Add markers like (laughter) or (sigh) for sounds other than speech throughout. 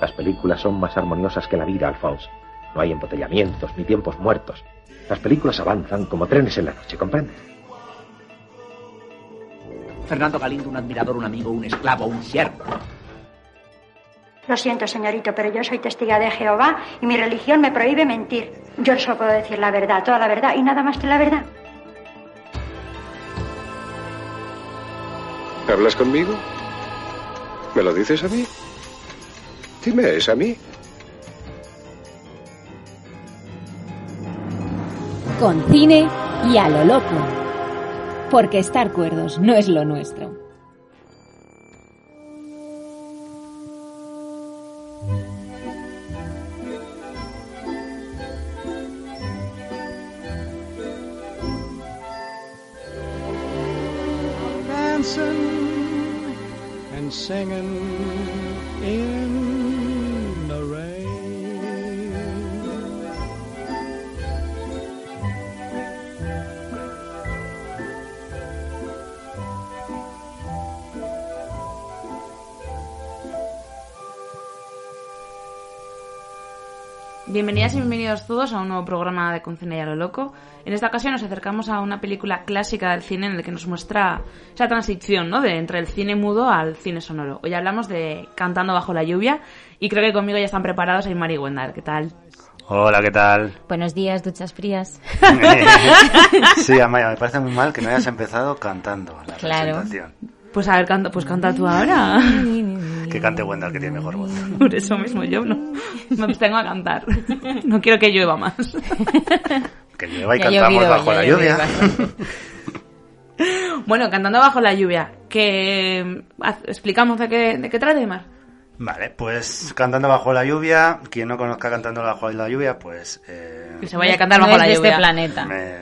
Las películas son más armoniosas que la vida, Alphonse. No hay embotellamientos ni tiempos muertos. Las películas avanzan como trenes en la noche, ¿comprendes? Fernando Galindo, un admirador, un amigo, un esclavo, un siervo. Lo siento, señorito, pero yo soy testiga de Jehová y mi religión me prohíbe mentir. Yo solo puedo decir la verdad, toda la verdad y nada más que la verdad. ¿Hablas conmigo? ¿Me lo dices a mí? Dime, ¿es a mí? Con cine y a lo loco. Porque estar cuerdos no es lo nuestro. dancing and singing Bienvenidas y bienvenidos todos a un nuevo programa de Concine y a lo Loco. En esta ocasión nos acercamos a una película clásica del cine en la que nos muestra esa transición ¿no? de entre el cine mudo al cine sonoro. Hoy hablamos de Cantando bajo la lluvia y creo que conmigo ya están preparados Aymar y Wendal. ¿Qué tal? Hola, ¿qué tal? Buenos días, duchas frías. (laughs) sí, Amaya, me parece muy mal que no hayas empezado cantando la Claro. presentación. Pues a ver, canta, pues canta tú ahora. Que cante Wendell, que tiene mejor voz. (laughs) Por eso mismo yo no me abstengo a cantar. No quiero que llueva más. (laughs) Que llueva y Ya cantamos llovido, bajo la lluvia. (laughs) Bueno, Cantando bajo la lluvia, que explicamos de qué, de qué trata, Aymar. Vale, pues Cantando bajo la lluvia. Quien no conozca Cantando bajo la lluvia, pues eh, Que se vaya a cantar No bajo es la de lluvia. este planeta. me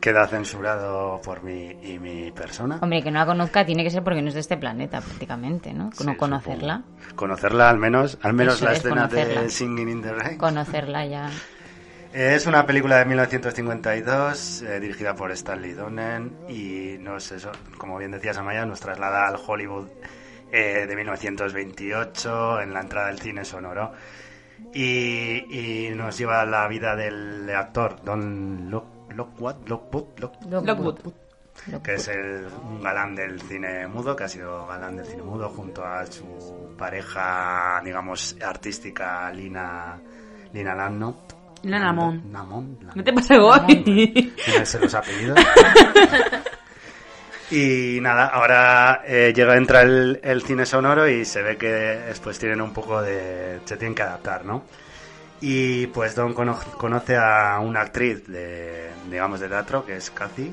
queda censurado por mí y mi persona. Hombre, que no la conozca tiene que ser porque no es de este planeta, prácticamente, ¿no? Sí, no conocerla. supongo. Conocerla al menos, al menos Eso la es, escena conocerla. de Singing in the Rain. Conocerla ya. Es una película de 1952 eh, dirigida por Stanley Donen y nos, eso, como bien decías Amaya, nos traslada al Hollywood eh, de 1928 en la entrada del cine sonoro y, y nos lleva a la vida del actor Don Lock- Lockwood, Lockwood, Lock- Lockwood. que es el, un galán del cine mudo, que ha sido galán del cine mudo junto a su pareja, digamos, artística Lina, Lina Lanno. Lina. Namón, Lamont. ¿Qué te pasa hoy? Tiene ser los apellidos. (laughs) y nada, ahora eh, llega, entra el, el cine sonoro y se ve que después tienen un poco de... se tienen que adaptar, ¿no? Y pues Don cono- conoce a una actriz de, digamos, de teatro, que es Cathy,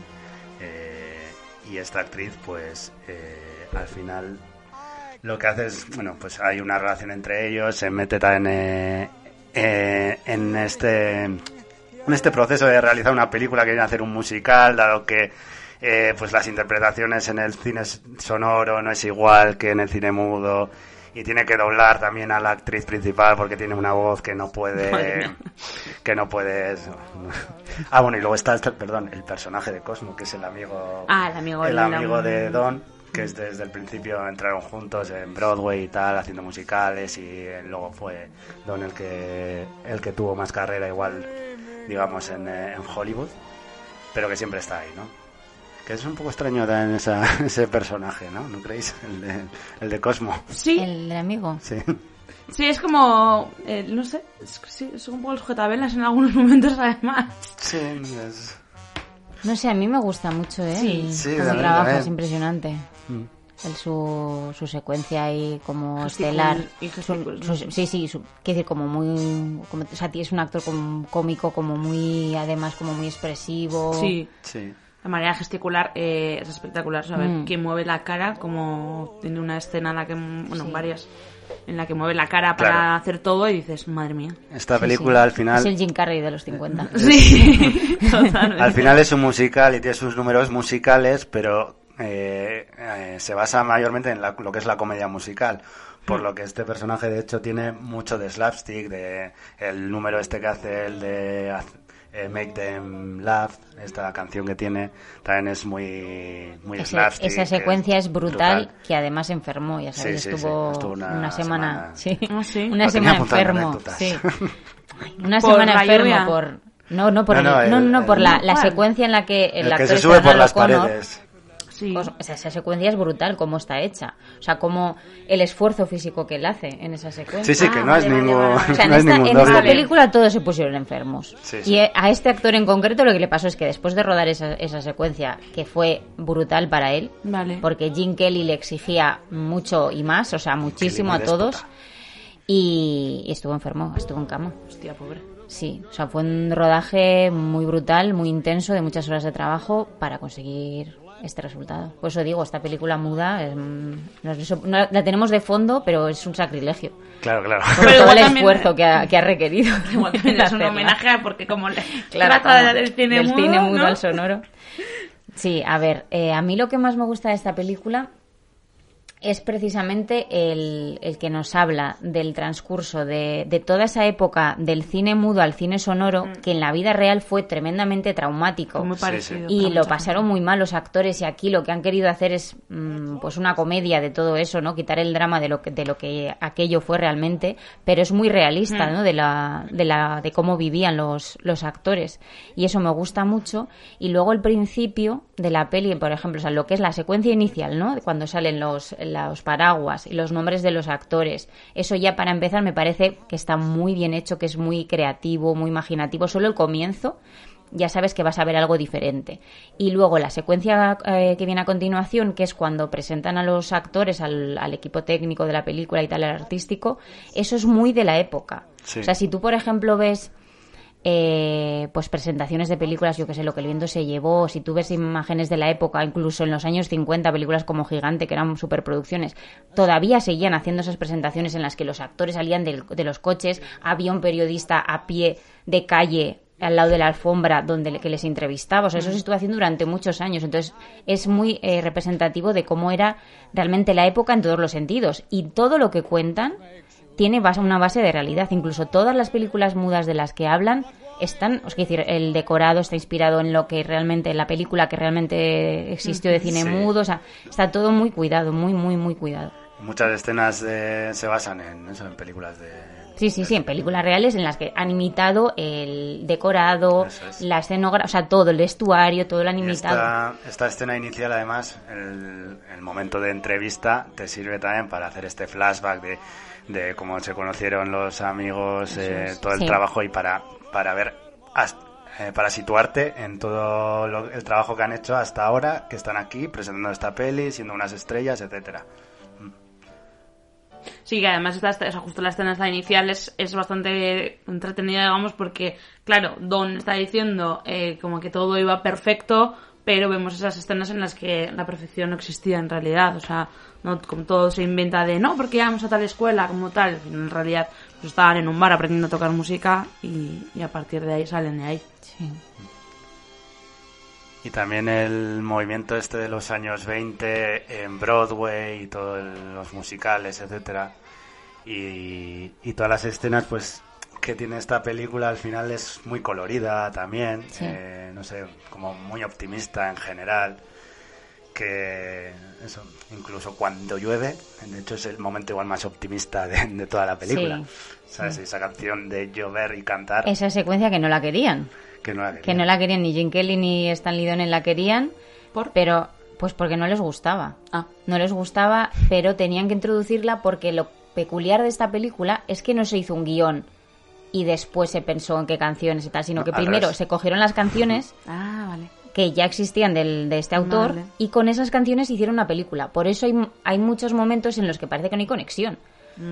eh, y esta actriz, pues, eh, al final lo que hace es, bueno, pues hay una relación entre ellos, se mete también eh, eh, en este en este proceso de realizar una película, quieren hacer un musical, dado que eh, pues las interpretaciones en el cine sonoro no es igual que en el cine mudo y tiene que doblar también a la actriz principal porque tiene una voz que no puede (laughs) que no puede eso. ah bueno y luego está este- perdón el personaje de Cosmo que es el amigo Ah, el amigo el de la- amigo de Don que es desde el principio entraron juntos en Broadway y tal haciendo musicales y luego fue Don el que el que tuvo más carrera igual digamos en, eh, en Hollywood pero que siempre está ahí no que es un poco extraño también esa, (laughs) ese personaje no no creéis el de, el de Cosmo Sí, El del amigo. sí sí, es como, eh, no sé, es, sí, es un poco el sujetabelas en algunos (laughs) momentos además. sí es- No sé, a mí me gusta mucho, ¿eh? Sí. El- Sí, trabaja, también. es impresionante. Mm. El, su, su secuencia ahí como Gesticul- estelar. y Su- su- sí, sí, su, quiero decir, como muy... Como, o sea, es un actor como, cómico, como muy, además, como muy expresivo. Sí, sí La manera de gesticular eh, es espectacular, ¿sabes? Mm. Que mueve la cara, como tiene una escena en la que, bueno, Sí. varias, en la que mueve la cara para Claro. hacer todo y dices, madre mía. Esta película sí. al final... Es el Jim Carrey de los 50. (laughs) Sí, (laughs) totalmente. Al final es un musical y tiene sus números musicales, pero eh, eh, se basa mayormente en la- lo que es la comedia musical. Por lo que este personaje, de hecho, tiene mucho de slapstick, de el número este que hace el de eh, Make Them Laugh, esta canción que tiene, también es muy, muy Ese- slapstick. esa que secuencia es brutal, brutal. que además enfermó, ya sabes, Sí, sí, sí, estuvo, una una, semana, semana- sí, Ah, sí. una semana enfermo, sí. (laughs) Una Por semana enfermo lluvia. por no, no por No, el- no, no, el- no, por el- la, la secuencia en la que el, El actor que se sube por las paredes. Sí. pues, o sea, esa secuencia es brutal cómo está hecha. O sea, como el esfuerzo físico que él hace en esa secuencia. Sí, sí, Ah, que no vale, es vale, ningún, vale, vale. (laughs) O sea, en no es esta, ningún en esta película todos se pusieron enfermos. Sí, sí. Y eh, a este actor en concreto lo que le pasó es que después de rodar esa, esa secuencia, que fue brutal para él, Vale. porque Jim Kelly le exigía mucho y más, o sea, muchísimo a todos, y, y estuvo enfermo, estuvo en cama. Hostia, pobre. Sí, o sea, fue un rodaje muy brutal, muy intenso, de muchas horas de trabajo para conseguir este resultado. Por eso digo, esta película muda, es, mm, no es- no- la tenemos de fondo, pero es un sacrilegio. Claro, claro. Por Pero todo el también- esfuerzo que ha, (laughs) que ha requerido. (laughs) Igual también es un homenaje a- porque como le Claro, trata como del cine del mudo, cine mudo ¿no? al sonoro. Sí, a ver, eh, a mí lo que más me gusta de esta película es precisamente el, el que nos habla del transcurso de, de toda esa época del cine mudo al cine sonoro, que en la vida real fue tremendamente traumático. Muy parecido. Y lo pasaron muy mal los actores y aquí lo que han querido hacer es mm, pues una comedia de todo eso, ¿no? Quitar el drama de lo que de lo que aquello fue realmente, pero es muy realista, Mm. ¿no? De la de la de cómo vivían los los actores y eso me gusta mucho y luego el principio de la peli, por ejemplo, o sea, lo que es la secuencia inicial, ¿no? Cuando salen los los paraguas y los nombres de los actores. Eso ya para empezar me parece que está muy bien hecho, que es muy creativo, muy imaginativo, solo el comienzo ya sabes que vas a ver algo diferente. Y luego la secuencia eh, que viene a continuación, que es cuando presentan a los actores, al, al equipo técnico de la película y tal, al artístico, eso es muy de la época. Sí. O sea, si tú, por ejemplo, ves eh, pues presentaciones de películas, yo que sé, lo que el viento se llevó, si tú ves imágenes de la época, incluso en los años 50, películas como Gigante, que eran superproducciones, todavía seguían haciendo esas presentaciones en las que los actores salían de los coches, había un periodista a pie de calle al lado de la alfombra donde le- que les entrevistaba. O sea, eso se estuvo haciendo durante muchos años. Entonces, es muy eh, representativo de cómo era realmente la época en todos los sentidos. Y todo lo que cuentan tiene base- una base de realidad. Incluso todas las películas mudas de las que hablan están, os quiero decir, el decorado está inspirado en lo que realmente, en la película que realmente existió de cine Sí. mudo. O sea, está todo muy cuidado, muy, muy, muy cuidado. Muchas escenas de- se basan en eso, en películas de... Sí, sí, sí, en películas reales en las que han imitado el decorado, es. la escenografía, o sea, todo, el vestuario, todo lo han imitado. Esta, esta escena inicial, además, el, el momento de entrevista, te sirve también para hacer este flashback de, de cómo se conocieron los amigos, eh, todo el Sí. trabajo y para, para ver, eh, para situarte en todo lo- el trabajo que han hecho hasta ahora, que están aquí presentando esta peli, siendo unas estrellas, etcétera. Sí, que además esta, esta- o sea, justo la escena esta inicial es, es bastante entretenida, digamos, porque, claro, Don está diciendo eh, como que todo iba perfecto, pero vemos esas escenas en las que la perfección no existía en realidad. O sea, no como todo se inventa de, no, porque íbamos a tal escuela, como tal. En realidad, pues estaban en un bar aprendiendo a tocar música y, y a partir de ahí salen de ahí. Sí. Y también el movimiento este de los años 20 en Broadway y todos los musicales, etcétera. Y, y todas las escenas pues que tiene esta película al final es muy colorida también, Sí. eh, no sé, como muy optimista en general. Que eso, incluso cuando llueve, de hecho es el momento igual más optimista de, de toda la película. Sí, ¿Sabes? Esa canción de llover y cantar, Esa secuencia que no la querían. que no la Que quería. no la querían ni Jim Kelly ni Stanley Donen la querían, ¿Por? pero pues porque no les gustaba. Ah. No les gustaba, pero tenían que introducirla porque lo peculiar de esta película es que no se hizo un guion y después se pensó en qué canciones y tal, sino No, que primero revés. se cogieron las canciones Ah, vale. que ya existían del, de este autor Vale. y con esas canciones hicieron una película. Por eso hay, hay muchos momentos en los que parece que no hay conexión.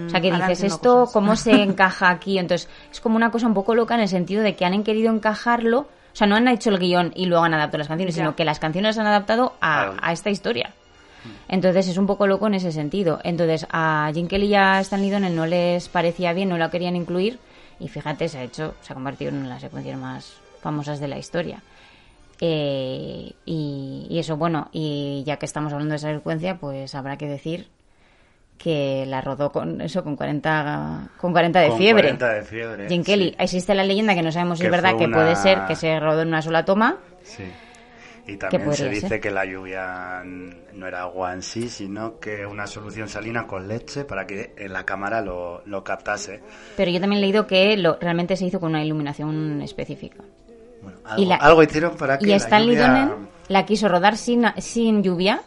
o sea, que Mm, dices, ¿esto cosas. cómo se (laughs) encaja aquí? Entonces, es como una cosa un poco loca en el sentido de que han querido encajarlo O sea, no han hecho el guion y luego han adaptado las canciones, Ya. sino que las canciones las han adaptado a, a esta historia. Entonces es un poco loco en ese sentido. Entonces a Jim Kelly y a Stanley Donen no les parecía bien, no la querían incluir y fíjate, se ha hecho, se ha convertido en una de las secuencias más famosas de la historia. Eh, y, y eso, bueno, y ya que estamos hablando de esa secuencia, pues habrá que decir que la rodó con eso, con 40, con 40 de Con fiebre. 40 de fiebre, Jim Kelly, sí. existe la leyenda que no sabemos si es verdad que una- puede ser que se rodó en una sola toma. Sí. Y también se dice ser? que la lluvia no era agua en sí, sino que una solución salina con leche para que en la cámara lo, lo captase. Pero yo también he leído que lo, realmente se hizo con una iluminación específica. Bueno, algo, Y la- algo hicieron para que Y la Stanley lluvia- Donen la quiso rodar sin, sin lluvia,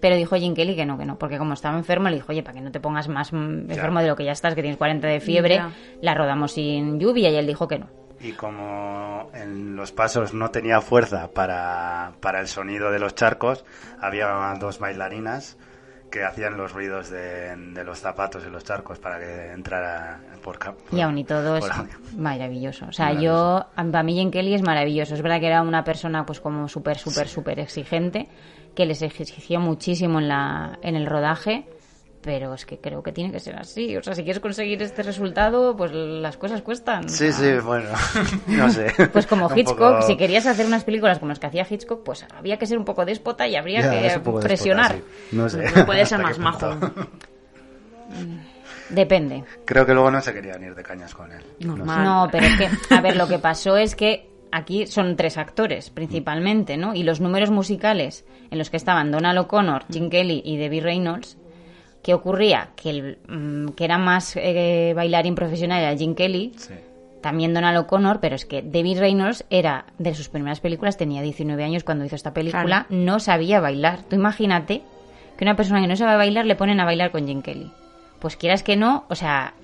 pero dijo Jim Kelly que no, que no, porque como estaba enfermo le dijo, oye, para que no te pongas más mm, enfermo de lo que ya estás, que tienes 40 de fiebre, Ya. la rodamos sin lluvia y él dijo que no. Y como en los pasos no tenía fuerza para, para el sonido de los charcos, había dos bailarinas que hacían los ruidos de, de los zapatos en los charcos para que entrara por cap- Y aún y todo es maravilloso. O sea, yo, para mí Jim Kelly es maravilloso. Es verdad que era una persona pues como súper, súper, súper exigente, que les exigió muchísimo en, la, en el rodaje, pero es que creo que tiene que ser así. O sea, si quieres conseguir este resultado, pues las cosas cuestan. Sí, sí, bueno, (laughs) no sé. Pues como (laughs) Hitchcock, poco- si querías hacer unas películas como las que hacía Hitchcock, pues había que ser un poco déspota y habría Ya, que presionar. déspota, sí. No sé. Puede ser (laughs) más majo. Depende. Creo que luego no se querían ir de cañas con él. Normal. No, pero es que, a ver, lo que pasó es que aquí son tres actores principalmente, ¿no? Y los números musicales en los que estaban Donald O'Connor, Jim Kelly y Debbie Reynolds, ¿qué ocurría? Que, el, mm, que era más eh, bailarín profesional era Jim Kelly, Sí. también Donald O'Connor, pero es que Debbie Reynolds era de sus primeras películas, tenía 19 años cuando hizo esta película, Claro. no sabía bailar. Tú imagínate que una persona que no sabe bailar le ponen a bailar con Jim Kelly. Pues quieras que no, o sea,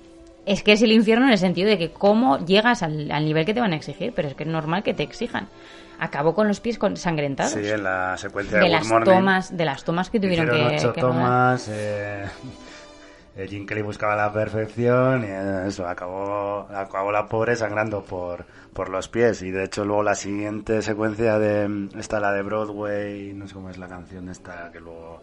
es que es el infierno en el sentido de que cómo llegas al, al nivel que te van a exigir, pero es que es normal que te exijan. Acabó con los pies con- sangrentados. Sí, en la secuencia de, de las Morning tomas, de las tomas que tuvieron que, ocho que tomas. Eh, (laughs) eh, Jim Kelly buscaba la perfección y eso, acabó, acabó la pobre sangrando por, por los pies. Y de hecho, luego la siguiente secuencia de esta, la de Broadway, no sé cómo es la canción esta, que luego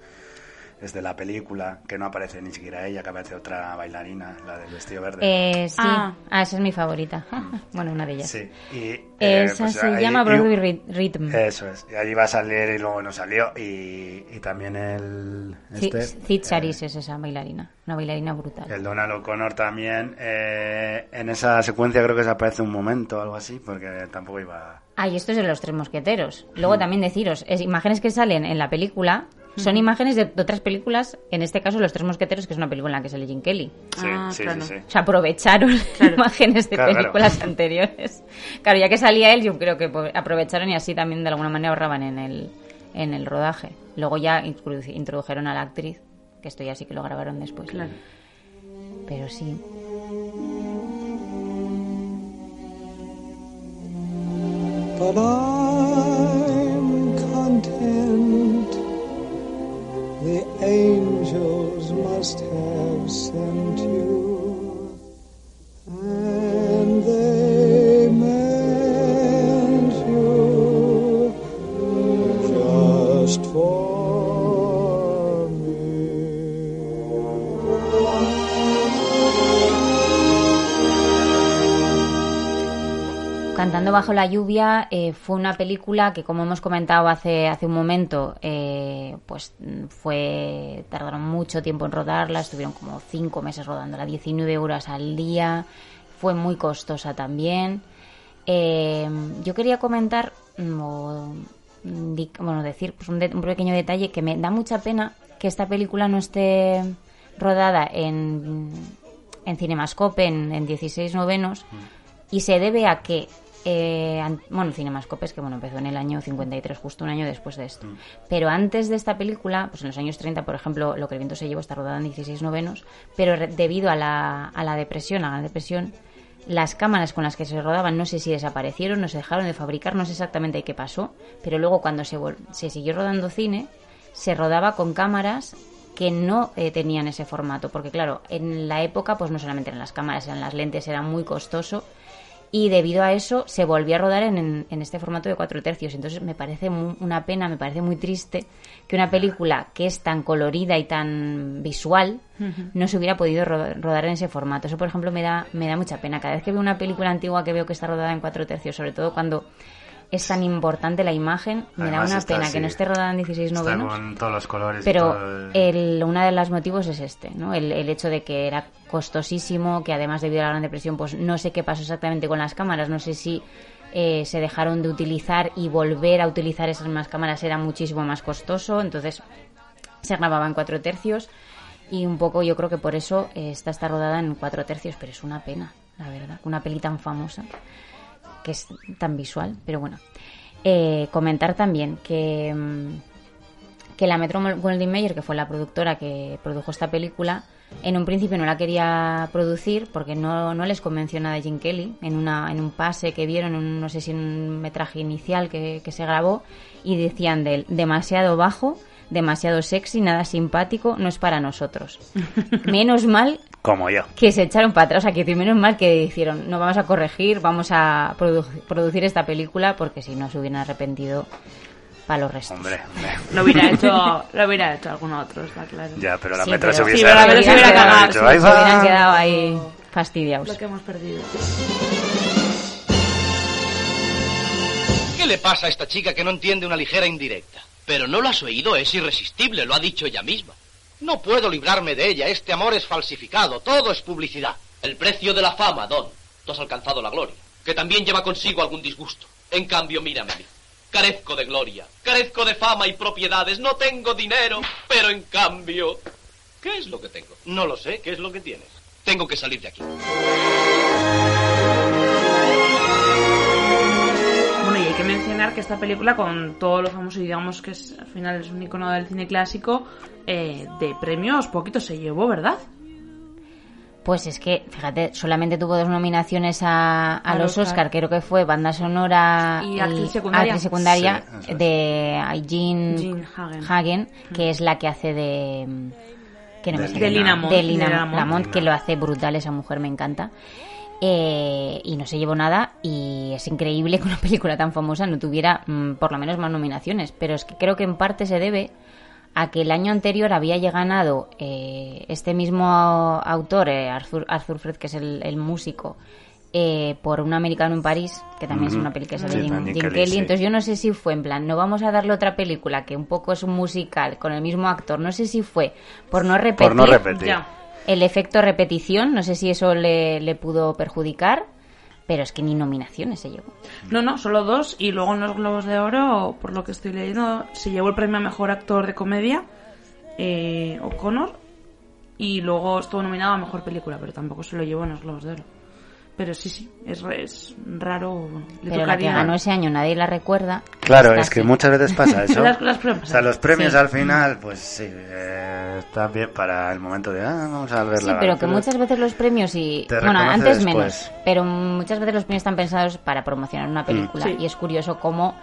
es de la película, que no aparece ni siquiera ella, que aparece otra bailarina, la del vestido verde. Eh, sí, Ah. ah. esa es mi favorita. (laughs) bueno, una de ellas. Sí, y, eh, Esa pues se ahí- llama Broadway Rhythm. Eso es, y allí va a salir y luego no salió. Y, y también el. Este, Cid Charis es esa bailarina, una bailarina brutal. El Donald O'Connor también. eh, en esa secuencia creo que se aparece un momento o algo así, porque tampoco iba. Ah, y esto es de los tres mosqueteros. Luego también deciros, es, imágenes que salen en la película son imágenes de, de otras películas, en este caso Los Tres Mosqueteros, que es una película en la que sale Jim Kelly. Sí, Ah, sí, claro. sí, sí. O sea, aprovecharon (laughs) imágenes de Claro, claro. películas anteriores. Claro, ya que salía él, yo creo que aprovecharon y así también de alguna manera ahorraban en el, en el rodaje. Luego ya introdu- introdujeron a la actriz, que esto ya sí que lo grabaron después. Claro. Pero sí. Must have sent you, Cantando bajo la lluvia eh, fue una película que, como hemos comentado hace, hace un momento, eh, pues mm, fue tardaron mucho tiempo en rodarla, estuvieron como cinco meses rodándola, 19 horas al día, fue muy costosa también. Eh, yo quería comentar, mm, o, mm, bueno, decir pues un, de- un pequeño detalle que me da mucha pena que esta película no esté rodada en, en Cinemascope en, en 16 novenos y se debe a que eh, bueno, Cinemascope es que bueno, empezó en el año 53, justo un año después de esto. Pero antes de esta película, pues en los años 30, por ejemplo, Lo que el viento se llevó está rodada en 16 novenos, pero debido a la, a la depresión, a la depresión, las cámaras con las que se rodaban no sé si desaparecieron, no se dejaron de fabricar, no sé exactamente qué pasó, pero luego cuando se, se siguió rodando cine, se rodaba con cámaras que no eh, tenían ese formato, porque claro, en la época pues no solamente eran las cámaras, eran las lentes, era muy costoso y debido a eso se volvió a rodar en, en este formato de cuatro tercios. Entonces me parece mu- una pena, me parece muy triste que una película que es tan colorida y tan visual no se hubiera podido ro- rodar en ese formato. Eso, por ejemplo, me da, me da mucha pena. Cada vez que veo una película antigua que veo que está rodada en cuatro tercios, sobre todo cuando es tan importante la imagen, me Además da una está pena que no esté rodada en 16 Está novenos. con todos los colores. Pero el- el, uno de los motivos es este, ¿no? El, el hecho de que era costosísimo, que además debido a la Gran Depresión, pues no sé qué pasó exactamente con las cámaras, no sé si eh, se dejaron de utilizar y volver a utilizar esas mismas cámaras era muchísimo más costoso, entonces se grababa en cuatro tercios y un poco yo creo que por eso eh, esta está rodada en cuatro tercios, pero es una pena, la verdad, una peli tan famosa que es tan visual, pero bueno. Eh, comentar también que, mm, que la Metro Goldwyn Mayer, que fue la productora que produjo esta película, en un principio no la quería producir porque no, no les convenció nada de Jim Kelly en, una, en un pase que vieron, en un- no sé si en un metraje inicial que, que se grabó, y decían de él, demasiado bajo, demasiado sexy, nada simpático, no es para nosotros. (laughs) Menos mal Como yo. que se echaron para atrás, o sea, que menos mal que hicieron, no vamos a corregir, vamos a produ- producir esta película porque si no se hubieran arrepentido para los restos. Hombre, hombre. Lo hubiera (laughs) hecho, lo hubiera hecho algún otro, está claro. Ya, pero la Sí, pero- se hubiese Sí, pero la metro se hubiera cagado, dicho, sí, "Ahí se va". hubieran quedado ahí fastidiados. Lo que hemos perdido. ¿Qué le pasa a esta chica que no entiende una ligera indirecta? Pero no lo has oído, es irresistible, lo ha dicho ella misma. No puedo librarme de ella, este amor es falsificado, todo es publicidad. El precio de la fama, Don. Tú has alcanzado la gloria, que también lleva consigo algún disgusto. En cambio, mírame a mí. Carezco de gloria, carezco de fama y propiedades, no tengo dinero, pero en cambio... ¿Qué es lo que tengo? No lo sé, ¿qué es lo que tienes? Tengo que salir de aquí. Mencionar que esta película, con todo lo famoso, y digamos que es, al final es un icono del cine clásico, eh, de premios poquito se llevó, ¿verdad? Pues es que, fíjate, solamente tuvo dos nominaciones a, los Oscar. Oscar, creo que fue banda sonora Y actriz secundaria. actriz secundaria Sí, eso es. de Jean, Jean Hagen. Hagen, que es la que hace de que no me De sale- De Lina Mont, de. Lamont, que lo hace brutal esa mujer, me encanta. Eh, y no se llevó nada y es increíble (laughs) que una película tan famosa no tuviera mm, por lo menos más nominaciones, pero es que creo que en parte se debe a que el año anterior había ganado eh, este mismo autor, eh, Arthur, Arthur Fred, que es el, el músico, eh, por Un americano en París, que también es una película que Sí, de Jim, Kelly, Kelly. sí. Entonces yo no sé si fue en plan, no vamos a darle otra película que un poco es un musical con el mismo actor, no sé si fue por no repetir, Por no repetir. Ya. El efecto repetición, no sé si eso le, le pudo perjudicar, pero es que ni nominaciones se llevó. No, no, solo dos. Y luego en los Globos de Oro, por lo que estoy leyendo, se llevó el premio a Mejor Actor de Comedia, eh, O'Connor. Y luego estuvo nominado a Mejor Película, pero tampoco se lo llevó en los Globos de Oro. Pero sí, sí, es, re- es raro. le Pero la que ganó ese año nadie la recuerda. Claro, Está es que así. muchas veces pasa (laughs) eso. Las- las pruebas. O sea, los premios Sí. al final, pues sí, eh, están bien para el momento de, ah, vamos a ver Sí, la pero que muchas veces los premios y Te bueno, antes después. menos, pero muchas veces los premios están pensados para promocionar una película Sí. y es curioso cómo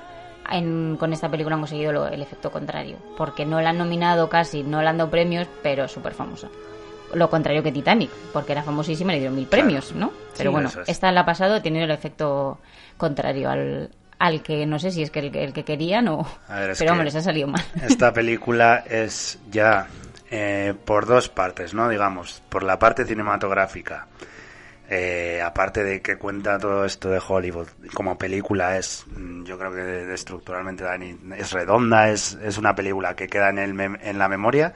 en- con esta película han conseguido lo- el efecto contrario, porque no la han nominado casi, no le han dado premios, pero es súper famosa. Lo contrario que Titanic, porque era famosísima y le dieron mil Claro. premios, ¿no? Pero Sí, bueno, es. esta la ha pasado, ha tenido el efecto contrario al, al que no sé si es que el, el que querían o... Ver, pero vamos, les ha salido mal. Esta (laughs) película es ya eh, por dos partes, ¿no? Digamos, por la parte cinematográfica. Eh, aparte de que cuenta todo esto de Hollywood, como película es, mm, yo creo que estructuralmente Dani, es redonda, es, es una película que queda en, el en la memoria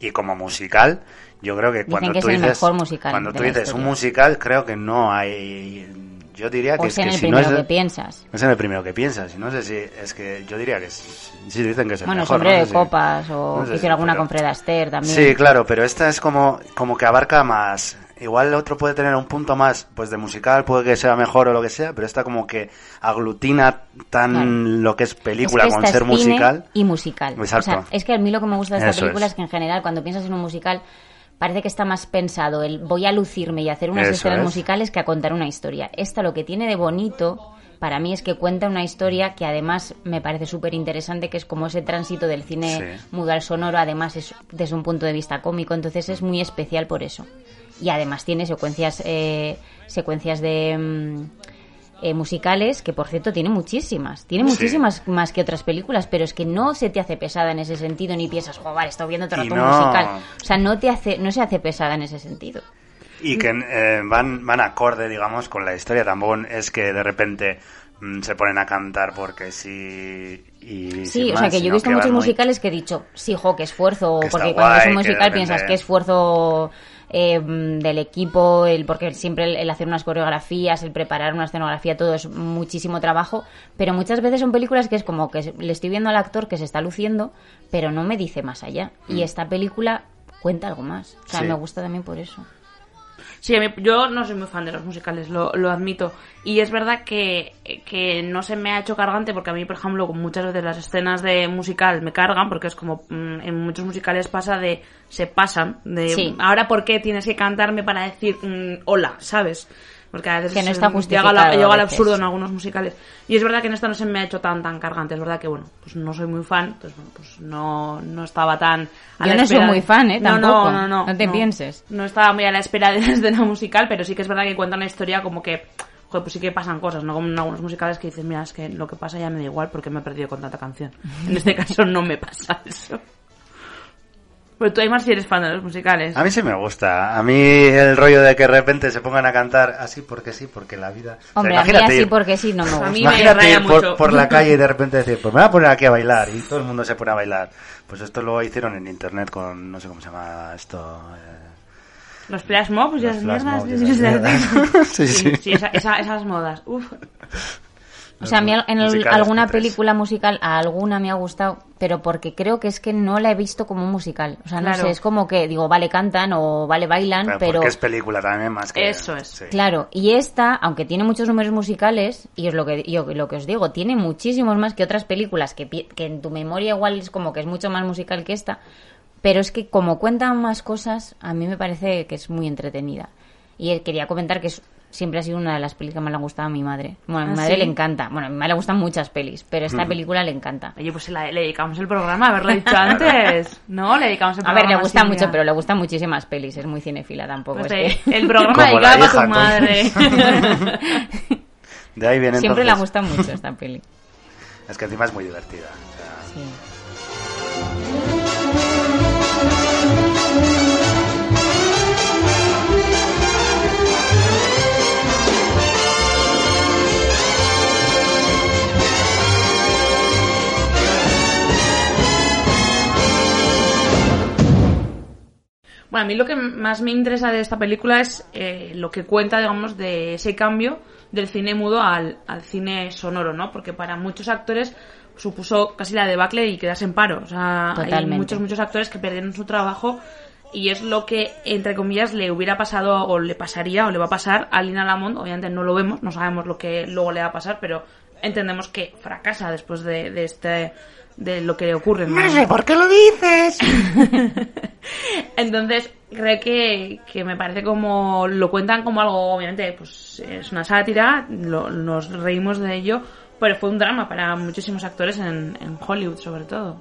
y como musical, yo creo que Dicen cuando que tú dices, mejor musical cuando tú dices un musical, creo que no hay, yo diría que O es que en el si no primero es, que de- piensas. es en el primero que piensas, y no sé si, es que yo diría que es, sí dicen que es el Bueno, mejor. Sombre no de sé si- Copas o no sé si, hicieron alguna pero- con Fred Astaire también. Sí, claro, pero esta es como, como que abarca más. Igual el otro puede tener un punto más, pues de musical, puede que sea mejor o lo que sea, pero esta como que aglutina tan Claro. lo que es película Es que con ser musical. y musical. Exacto. O sea, es que a mí lo que me gusta de esta Eso película es. es. que en general cuando piensas en un musical parece que está más pensado el voy a lucirme y hacer unas Eso escenas es. musicales que a contar una historia. Esta lo que tiene de bonito para mí es que cuenta una historia que además me parece súper interesante, que es como ese tránsito del cine Sí. mudo al sonoro, además es desde un punto de vista cómico, entonces es muy especial por eso. Y además tiene secuencias, eh, secuencias de... mm, eh, musicales, que por cierto tiene muchísimas, tiene Sí. muchísimas más que otras películas, pero es que no se te hace pesada en ese sentido, ni piensas, joder, estoy viendo todo el Y rato no- musical. O sea, no te hace, no se hace pesada en ese sentido. Y que eh, van, van acorde, digamos, con la historia. Tampoco es que de repente se ponen a cantar porque sí y Sí, o sea que yo he visto que muchos muy- musicales que he dicho, sí, jo, qué esfuerzo, Que porque cuando ves guay, un que de musical repente- piensas qué esfuerzo eh, del equipo, el porque siempre el, el hacer unas coreografías, el preparar una escenografía, todo es muchísimo trabajo, pero muchas veces son películas que es como que le estoy viendo al actor que se está luciendo, pero no me dice más allá. Y Mm. esta película cuenta algo más. O sea, Sí. me gusta también por eso. Sí, yo no soy muy fan de los musicales, lo, lo admito. Y es verdad que, que no se me ha hecho cargante porque a mí, por ejemplo, muchas veces las escenas de musical me cargan porque es como mm, en muchos musicales pasa de se pasan de Sí. ahora por qué tienes que cantarme para decir mm, hola, ¿sabes? Porque a veces Que no está llega, la- al absurdo en algunos musicales. Y es verdad que en esto no se me ha hecho tan tan cargante. Es verdad que, bueno, pues no soy muy fan, entonces, bueno, pues no, no estaba tan... a Yo la no soy muy fan, ¿eh? No, Tampoco. No, no, no. No te pienses. No estaba muy a la espera de (laughs) la escena musical, pero sí que es verdad que cuenta una historia como que, joder, pues sí que pasan cosas, ¿no? Como en algunos musicales que dices, mira, es que lo que pasa ya me da igual porque me he perdido con tanta canción. En este (laughs) caso no me pasa eso. Pero tú, Aymar, si eres fan de los musicales. A mí sí me gusta. A mí el rollo de que de repente se pongan a cantar así porque sí, porque la vida... O sea, Hombre, a mí imagínate así ir- porque sí no me gusta. A mí Imagínate ir por, mucho. por la calle y de repente decir, pues me voy a poner aquí a bailar y todo el mundo se pone a bailar. Pues esto lo hicieron en internet con, no sé cómo se llama esto. eh, Los flash mobs y esas mierdas. esas (laughs) mierdas. (laughs) Sí, sí. esa- esa- esas modas. Uf. O sea, a mí en el- alguna película musical, a alguna me ha gustado, pero porque creo que es que no la he visto como un musical. O sea, no Claro. sé, es como que digo, vale, cantan o vale, bailan, Pero, pero... porque es película también más que... Eso es. sí. Claro, y esta, aunque tiene muchos números musicales, y es lo que, yo, lo que os digo, tiene muchísimos más que otras películas que, que en tu memoria igual es como que es mucho más musical que esta, pero es que como cuentan más cosas, a mí me parece que es muy entretenida. Y quería comentar que es- siempre ha sido una de las pelis que más le ha gustado a mi madre. Bueno, a mi ¿Ah, madre sí? le encanta. Bueno, a mi madre le gustan muchas pelis, pero esta Mm. película le encanta. Oye, pues la- le dedicamos el programa, haberlo dicho (laughs) antes. ¿No? Le dedicamos el A programa. ver, le gusta mucho, pero le gustan muchísimas pelis, es muy cinefila tampoco. Pues es que- el programa dedicado a tu hija, madre. pues. (laughs) De ahí viene Siempre entonces... le gusta mucho esta peli. Es que encima es muy divertida. o sea, Sí. Bueno, a mí lo que más me interesa de esta película es eh, lo que cuenta, digamos, de ese cambio del cine mudo al, al cine sonoro, ¿no? Porque para muchos actores supuso casi la debacle y quedarse en paro. O sea, hay muchos, muchos actores que perdieron su trabajo y es lo que, entre comillas, le hubiera pasado o le pasaría o le va a pasar a Lina Lamont. Obviamente no lo vemos, no sabemos lo que luego le va a pasar, pero entendemos que fracasa después de, de este de lo que le ocurre. ¿no? por qué lo dices. (laughs) Entonces, creo que, que me parece como lo cuentan como algo, obviamente, pues es una sátira, lo- nos reímos de ello, pero fue un drama para muchísimos actores en, en Hollywood, sobre todo.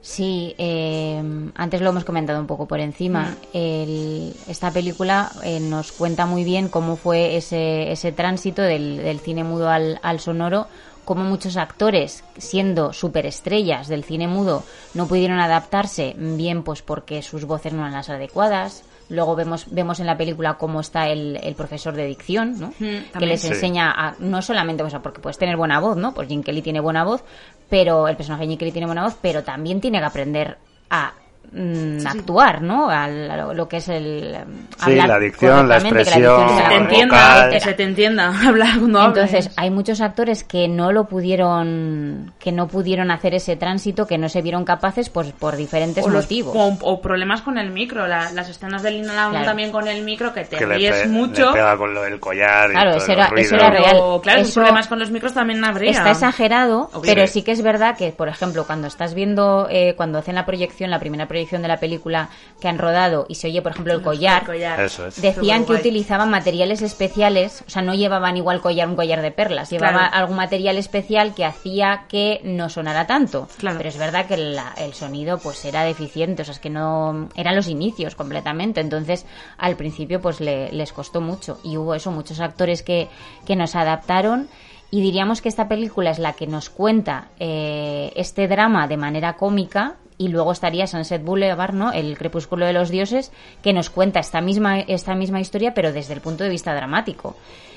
Sí, eh, antes lo hemos comentado un poco por encima. El- esta película eh, nos cuenta muy bien cómo fue ese, ese tránsito del, del cine mudo al, al sonoro, cómo muchos actores, siendo superestrellas del cine mudo, no pudieron adaptarse, bien pues porque sus voces no eran las adecuadas. Luego vemos, vemos en la película cómo está el, el profesor de dicción, ¿no? que les Sí. enseña a, no solamente, o sea, porque puedes tener buena voz, ¿no? Pues Jim Kelly tiene buena voz, pero el personaje de Jim Kelly tiene buena voz, pero también tiene que aprender a mm, actuar, ¿no? A lo, lo que es el mm, Sí, la dicción, la correctamente, que expresión, dicción Se te entienda, que se te entienda hablar cuando hables. Entonces, hay muchos actores que no lo pudieron, que no pudieron hacer ese tránsito, que no se vieron capaces, pues por diferentes o, los- motivos. o, o problemas con el micro, la- las escenas de Lina Lamont Claro. también con el micro, que te Que le, ríes pe- mucho. le pega con lo del collar Claro, y todos eso era- eso era real. Pero, claro, esos Eso- problemas con los micros también habría. Está exagerado, Obvio. pero Sí. sí que es verdad que, por ejemplo, cuando estás viendo, eh, cuando hacen la proyección, la primera proyección proyección de la película que han rodado y se oye, por ejemplo, el collar, collar. Eso es. decían que utilizaban materiales especiales, o sea, no llevaban igual collar un collar de perlas, llevaba Claro. algún material especial que hacía que no sonara tanto. Claro. Pero es verdad que la- el sonido pues era deficiente, o sea, es que no eran los inicios completamente, entonces al principio pues le- les costó mucho y hubo eso, muchos actores que, que nos adaptaron y diríamos que esta película es la que nos cuenta eh, este drama de manera cómica y luego estaría Sunset Boulevard, ¿no? El crepúsculo de los dioses, que nos cuenta esta misma, esta misma historia, pero desde el punto de vista dramático.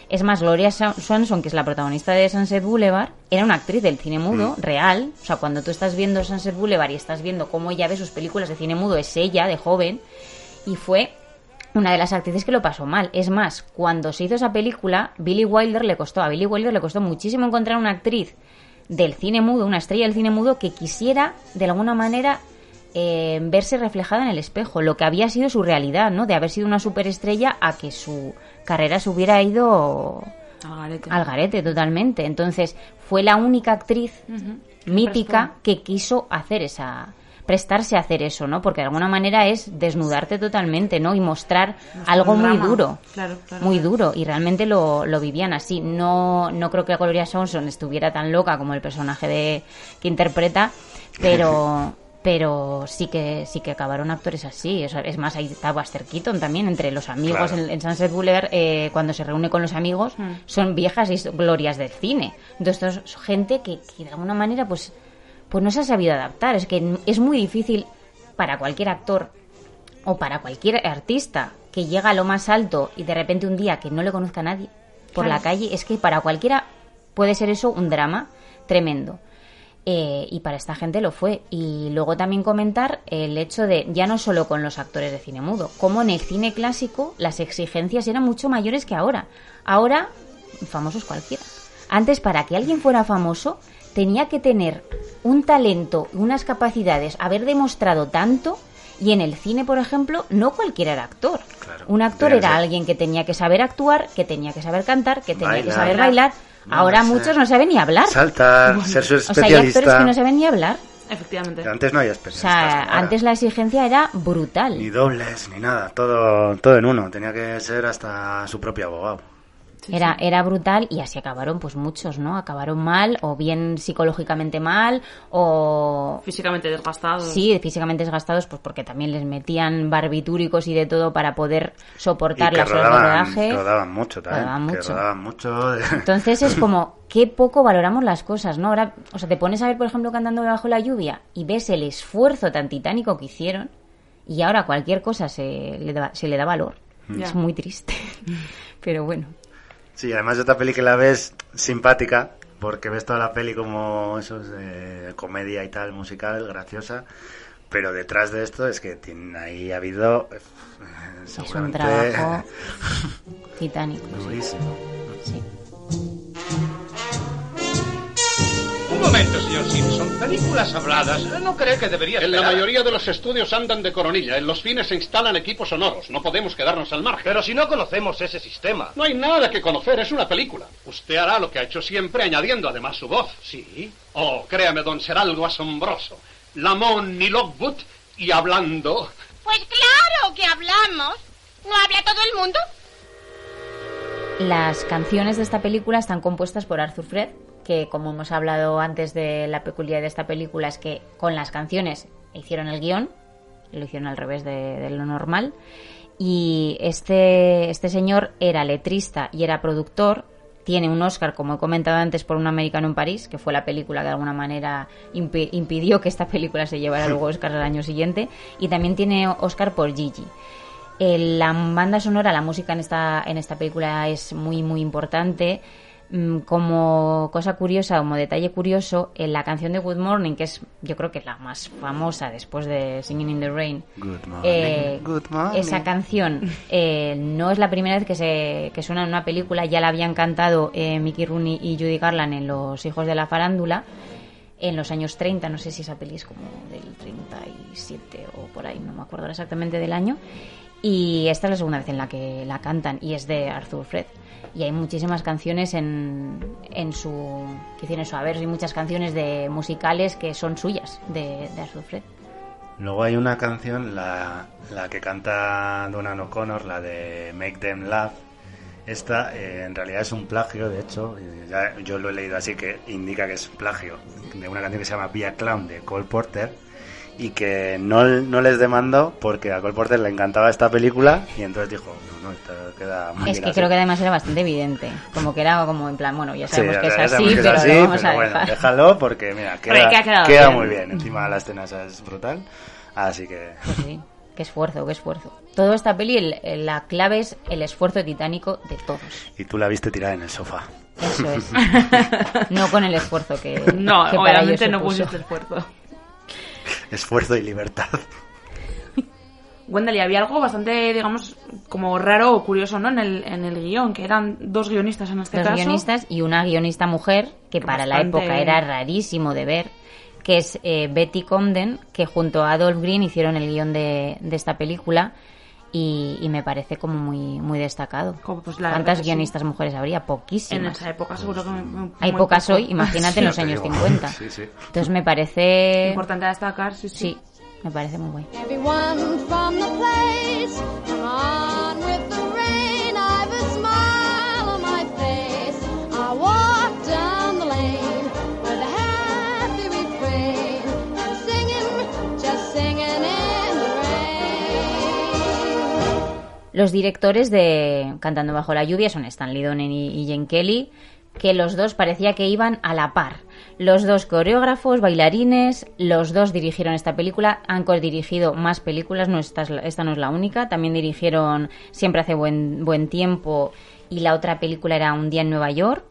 Es más, Gloria Swanson, que es la protagonista de Sunset Boulevard, era una actriz del cine mudo, real. O sea, cuando tú estás viendo Sunset Boulevard y estás viendo cómo ella ve sus películas de cine mudo, es ella, de joven, y fue una de las actrices que lo pasó mal. Es más, cuando se hizo esa película, Billy Wilder le costó, a Billy Wilder le costó muchísimo encontrar una actriz del cine mudo, una estrella del cine mudo que quisiera, de alguna manera, eh, verse reflejada en el espejo, lo que había sido su realidad, ¿no? De haber sido una superestrella a que su carrera se hubiera ido Al garete. al garete totalmente. Entonces, fue la única actriz mítica que quiso hacer esa prestarse a hacer eso, ¿no? Porque de alguna manera es desnudarte totalmente, ¿no? Y mostrar algo muy duro. Claro, claro. Muy duro. Y realmente lo, lo vivían así. No, no creo que Gloria Swanson estuviera tan loca como el personaje de, que interpreta, pero (laughs) pero sí que sí que acabaron actores así. O sea, es más, ahí está Buster Keaton también, entre los amigos Claro. en, en Sunset Boulevard, eh, cuando se reúne con los amigos, son viejas glorias del cine. Entonces, esto es gente que, que de alguna manera, pues, pues no se ha sabido adaptar. Es que es muy difícil para cualquier actor o para cualquier artista que llega a lo más alto y de repente un día que no le conozca a nadie por Claro. la calle, es que para cualquiera puede ser eso un drama tremendo. Eh, y para esta gente lo fue. Y luego también comentar el hecho de, ya no solo con los actores de cine mudo, como en el cine clásico las exigencias eran mucho mayores que ahora. Ahora, famosos cualquiera. Antes, para que alguien fuera famoso, tenía que tener un talento, unas capacidades, haber demostrado tanto. Y en el cine, por ejemplo, no cualquiera era actor. Claro. Un actor era ser. alguien que tenía que saber actuar, que tenía que saber cantar, que tenía que saber bailar. No Ahora sé. muchos no saben ni hablar. Saltar, ser su O sea, hay actores especialista. que no saben ni hablar. Efectivamente. Antes no había O especialistas. sea, como ahora. antes la exigencia era brutal. Ni dobles, ni nada. Todo, todo en uno. Tenía que ser hasta su propio abogado. Era, era brutal y así acabaron pues muchos, ¿no? Acabaron mal o bien psicológicamente mal o... Físicamente desgastados. Sí, físicamente desgastados pues porque también les metían barbitúricos y de todo para poder soportar y las horas de rodaban, rodaje. rodaban mucho también. Rodaban Que mucho. rodaban mucho. de- (laughs) Entonces es como, qué poco valoramos las cosas, ¿no? Ahora, o sea, te pones a ver, por ejemplo, cantando bajo la lluvia y ves el esfuerzo tan titánico que hicieron y ahora cualquier cosa se le da, se le da valor. Es muy triste. (laughs) Pero bueno. Sí, además de otra peli que la ves simpática, porque ves toda la peli como eso es de comedia y tal, musical, graciosa, pero detrás de esto es que tiene, ahí ha habido eh, Es un seguramente trabajo (laughs) titánico. durísimo. sí. Momento, señor Simpson. Películas habladas. ¿No cree que debería En la mayoría de los estudios andan de coronilla. En los fines se instalan equipos sonoros. No podemos quedarnos al margen. Pero si no conocemos ese sistema. No hay nada que conocer, es una película. Usted hará lo que ha hecho siempre, añadiendo además su voz. Sí. Oh, créame, don, será algo asombroso. Lamont y Lockwood y hablando. Pues claro que hablamos. ¿No habla todo el mundo? Las canciones de esta película están compuestas por Arthur Fred, que como hemos hablado antes de la peculiaridad de esta película es que con las canciones hicieron el guion, lo hicieron al revés de, de lo normal, y este, este señor era letrista y era productor, tiene un Oscar, como he comentado antes, por Un americano en París, que fue la película que de alguna manera impi- impidió que esta película se llevara luego Oscar al año siguiente, y también tiene Oscar por Gigi. El- la banda sonora, la música en esta, en esta película es muy, muy importante. Mm, Como cosa curiosa, como detalle curioso, en la canción de Good Morning, que es yo creo que es la más famosa después de Singing in the Rain, Good morning, eh, good morning. esa canción (laughs) eh, no es la primera vez que, se, que suena en una película, ya la habían cantado eh, Mickey Rooney y Judy Garland en Los Hijos de la Farándula en los años 30, no sé si esa peli es como del 37 o por ahí, no me acuerdo exactamente del año. Y esta es la segunda vez en la que la cantan y es de Arthur Fred. Y hay muchísimas canciones en, en su. que tiene su haber, y muchas canciones de musicales que son suyas, de, de Arthur Fred. Luego hay una canción, la, la que canta Donna O'Connor, la de Make Them Laugh. Esta eh, en realidad es un plagio, de hecho, yo lo he leído así que indica que es plagio de una canción que se llama Be a Clown de Cole Porter y que no, no les demandó porque a Cole Porter le encantaba esta película y entonces dijo, no, no, esto queda muy Es que así". creo que además era bastante evidente. Como que era como en plan, bueno, ya Sí, sabemos ya que es sabemos así, que es pero así, lo vamos pero a bueno, dejar. déjalo porque mira, queda, que queda bien. muy bien. Encima la escena esa es brutal. Así que Pues sí, qué esfuerzo, qué esfuerzo. Toda esta peli, el- la clave es el esfuerzo titánico de todos. y tú la viste tirada en el sofá. Eso es. (laughs) no con el esfuerzo que, No, que para obviamente ellos no pusiste esfuerzo. Esfuerzo y libertad. (laughs) Wendell, y había algo bastante, digamos, como raro o curioso, ¿no? En el, en el guion, que eran dos guionistas en este Dos caso. guionistas y una guionista mujer, que para la época era rarísimo de ver, que es eh, Betty Comden, que junto a Adolf Green hicieron el guion de, de esta película y, y me parece como muy, muy destacado. pues ¿Cuántas que sí. guionistas mujeres habría? Poquísimas. En esa época seguro que... muy- Hay muy pocas poco. hoy, imagínate en los Sí, años te digo. 50. Sí, sí. Entonces me parece... Importante destacar, sí, sí. Sí, me parece muy guay. Los directores de Cantando bajo la lluvia son Stanley Donen y, Jane Kelly, que los dos parecía que iban a la par. Los dos coreógrafos, bailarines, los dos dirigieron esta película, han dirigido más películas, no esta, esta no es la única, también dirigieron Siempre hace buen, buen tiempo y la otra película era Un día en Nueva York.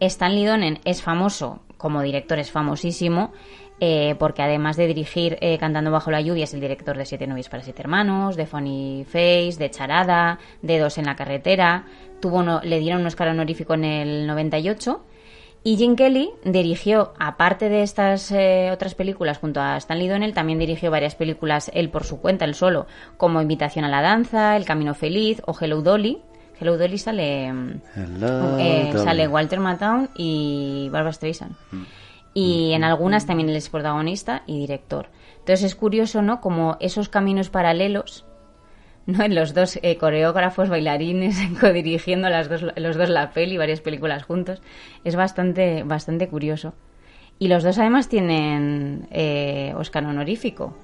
Stanley Donen es famoso, como director es famosísimo, eh, porque además de dirigir eh, Cantando bajo la lluvia es el director de Siete novios para siete hermanos, de Funny Face, de Charada, de Dos en la carretera, tuvo uno- le dieron un Oscar honorífico en el 98 y Jim Kelly dirigió, aparte de estas eh, otras películas junto a Stanley Donnell, también dirigió varias películas él por su cuenta, él solo, como Invitación a la danza, El camino feliz o Hello Dolly. Hello Dolly sale, mm, eh, Dolly. sale Walter Matthau y Barbara Streisand. Y en algunas también él es protagonista y director. Entonces es curioso, ¿no? Como esos caminos paralelos, ¿no? En los dos eh, coreógrafos, bailarines, (laughs) codirigiendo las dos, los dos la peli, varias películas juntos. Es bastante, bastante curioso. Y los dos además tienen eh, Oscar honorífico.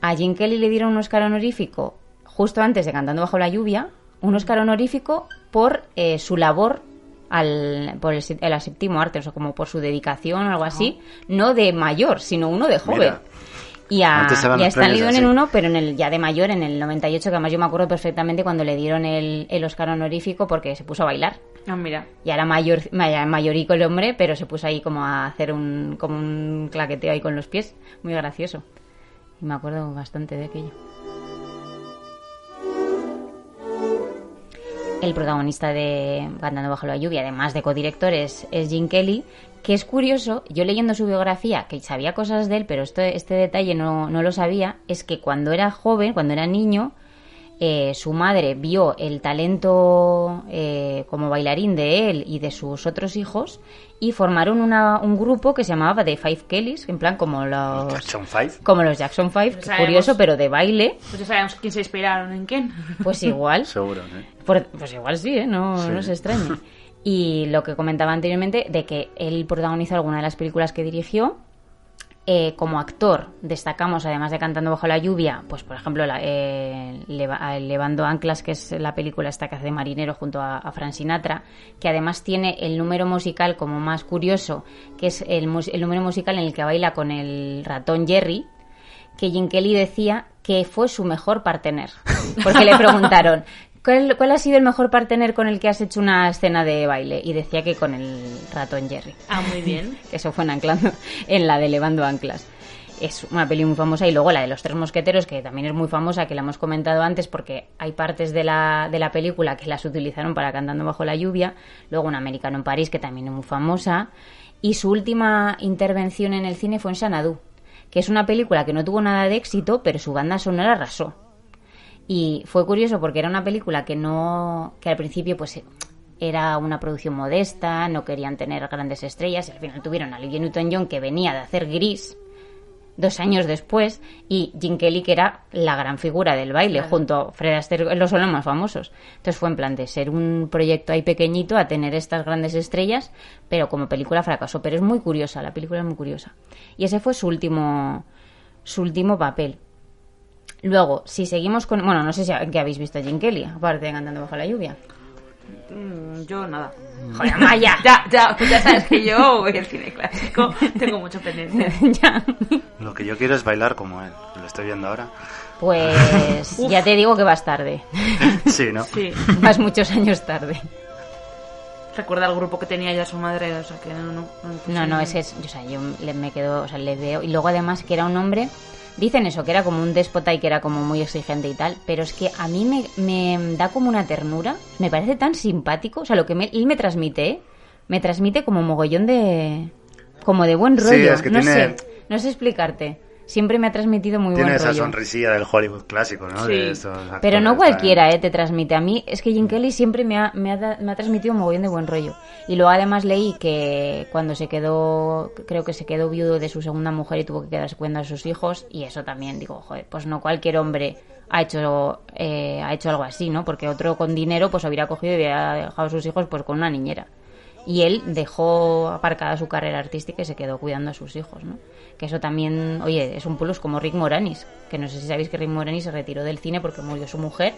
A Jim Kelly le dieron un Oscar honorífico justo antes de Cantando bajo la lluvia, un Oscar honorífico por eh, su labor al, por el, el séptimo arte, o sea, como por su dedicación o algo así, no de mayor, sino uno de joven. Mira. Y a, y a Stanley así. uno, pero en el ya de mayor, en el 98, que además yo me acuerdo perfectamente cuando le dieron el, el Oscar honorífico porque se puso a bailar. Ah, mira. Y era mayor, mayorico el hombre, pero se puso ahí como a hacer un, como un claqueteo ahí con los pies. Muy gracioso. Y me acuerdo bastante de aquello. El protagonista de Cantando bajo la lluvia, además de codirectores, es Jim Kelly, que es curioso, yo leyendo su biografía, que sabía cosas de él, pero esto, este detalle no, no lo sabía, es que cuando era joven, cuando era niño, eh, su madre vio el talento eh, como bailarín de él y de sus otros hijos y formaron una- un grupo que se llamaba The Five Kellys, en plan como los Jackson Five. como los Jackson Five, Pues sabemos- curioso, pero de baile. Pues ya sabemos quién se inspiraron en quién. Pues igual. (laughs) Seguro, ¿eh? Por- pues igual sí, ¿eh? no, Sí. no se extrañe. Y lo que comentaba anteriormente, de que él protagonizó alguna de las películas que dirigió. Eh, como actor, destacamos, además de Cantando bajo la lluvia, pues por ejemplo, la- eh, Leva- Levando Anclas, que es la película esta que hace de marinero junto a, a Frank Sinatra, que además tiene el número musical como más curioso, que es el, el número musical en el que baila con el ratón Jerry, que Jim Kelly decía que fue su mejor partener. Porque le (laughs) preguntaron, ¿cuál, cuál ha sido el mejor partener con el que has hecho una escena de baile? Y decía que con el ratón Jerry. Ah, muy bien. (laughs) Eso fue en Anclando, en la de Levando Anclas. Es una peli muy famosa y luego la de los tres mosqueteros, que también es muy famosa, que la hemos comentado antes porque hay partes de la, de la película que las utilizaron para Cantando bajo la lluvia. Luego un americano en París, que también es muy famosa. Y su última intervención en el cine fue en Sanadú, que es una película que no tuvo nada de éxito, pero su banda sonora arrasó. Y fue curioso porque era una película que no, que al principio pues era una producción modesta, no querían tener grandes estrellas, y al final tuvieron a Olivia Newton-John que venía de hacer Gris, dos años después, y Jim Kelly, que era la gran figura del baile, Claro. junto a Fred Astaire, los son los más famosos. Entonces fue en plan de ser un proyecto ahí pequeñito a tener estas grandes estrellas, pero como película fracasó. Pero es muy curiosa, la película es muy curiosa. Y ese fue su último, su último papel. Luego, si seguimos con... Bueno, no sé si que habéis visto a Jim Kelly, aparte de Cantando bajo la lluvia. Mm, yo nada. Joder, Maya. (laughs) ya, ya, pues ya sabes que yo voy al cine clásico, tengo mucho pendiente. (laughs) ya. Lo que yo quiero es bailar como él. Lo estoy viendo ahora. Pues (laughs) ya te digo que vas tarde. Sí, ¿no? Sí. Vas muchos años tarde. Recuerda el grupo que tenía ya su madre, o sea que no, no. No, no, ese es, o sea, yo le, me quedo, o sea, le veo, y luego además que era un hombre, dicen eso, que era como un déspota y que era como muy exigente y tal, pero es que a mí me, me da como una ternura, me parece tan simpático, o sea, lo que me- él me transmite, ¿eh? me transmite como mogollón de, como de buen Sí, rollo, es que no tiene- sé, no sé explicarte, siempre me ha transmitido muy Tiene buen esa rollo. sonrisilla del Hollywood clásico, ¿no? Sí. De estos Pero no cualquiera, ¿eh? Te transmite. A mí es que Jim Kelly siempre me ha, me ha, me ha transmitido un mogollón de buen rollo. Y luego además leí que cuando se quedó, creo que se quedó viudo de su segunda mujer y tuvo que quedarse cuidando a sus hijos. Y eso también, digo, joder, pues no cualquier hombre ha hecho, eh, ha hecho algo así, ¿no? Porque otro con dinero pues hubiera cogido y hubiera dejado a sus hijos pues con una niñera. Y él dejó aparcada su carrera artística y se quedó cuidando a sus hijos, ¿no? Que eso también, oye, es un plus como Rick Moranis, que no sé si sabéis que Rick Moranis se retiró del cine porque murió su mujer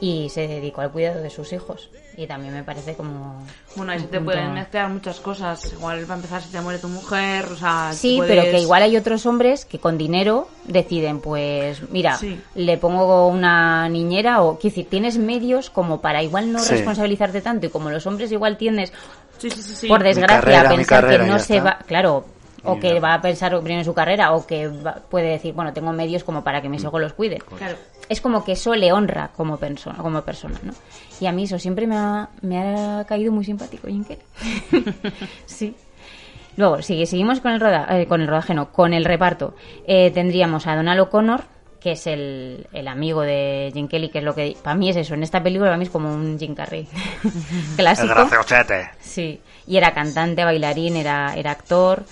y se dedicó al cuidado de sus hijos. Y también me parece como... Bueno, ahí se te punto- pueden mezclar muchas cosas. Igual va a empezar si te muere tu mujer, o sea... Sí, puedes- pero que igual hay otros hombres que con dinero deciden, pues, mira, Sí. le pongo una niñera o, quiero decir, tienes medios como para igual no Sí. responsabilizarte tanto y como los hombres igual tienes, Sí, sí, sí, sí. por desgracia, carrera, pensar carrera, que no se está. va, claro, o Y que va a pensar primero en su carrera o que va- puede decir, bueno, tengo medios como para que mis hijos los cuiden. Claro. Es como que eso le honra como persona, como persona, ¿no? Y a mí eso siempre me ha, me ha caído muy simpático, Jim Kelly. (laughs) sí. Luego, sigue, seguimos con el, roda, eh, con el rodaje, no, con el reparto. Eh, tendríamos a Donald O'Connor, que es el, el amigo de Jim Kelly, que es lo que para mí es eso. En esta película para mí es como un Jim Carrey (laughs) El clásico. graciosete. Sí, y era cantante, bailarín, era, era actor.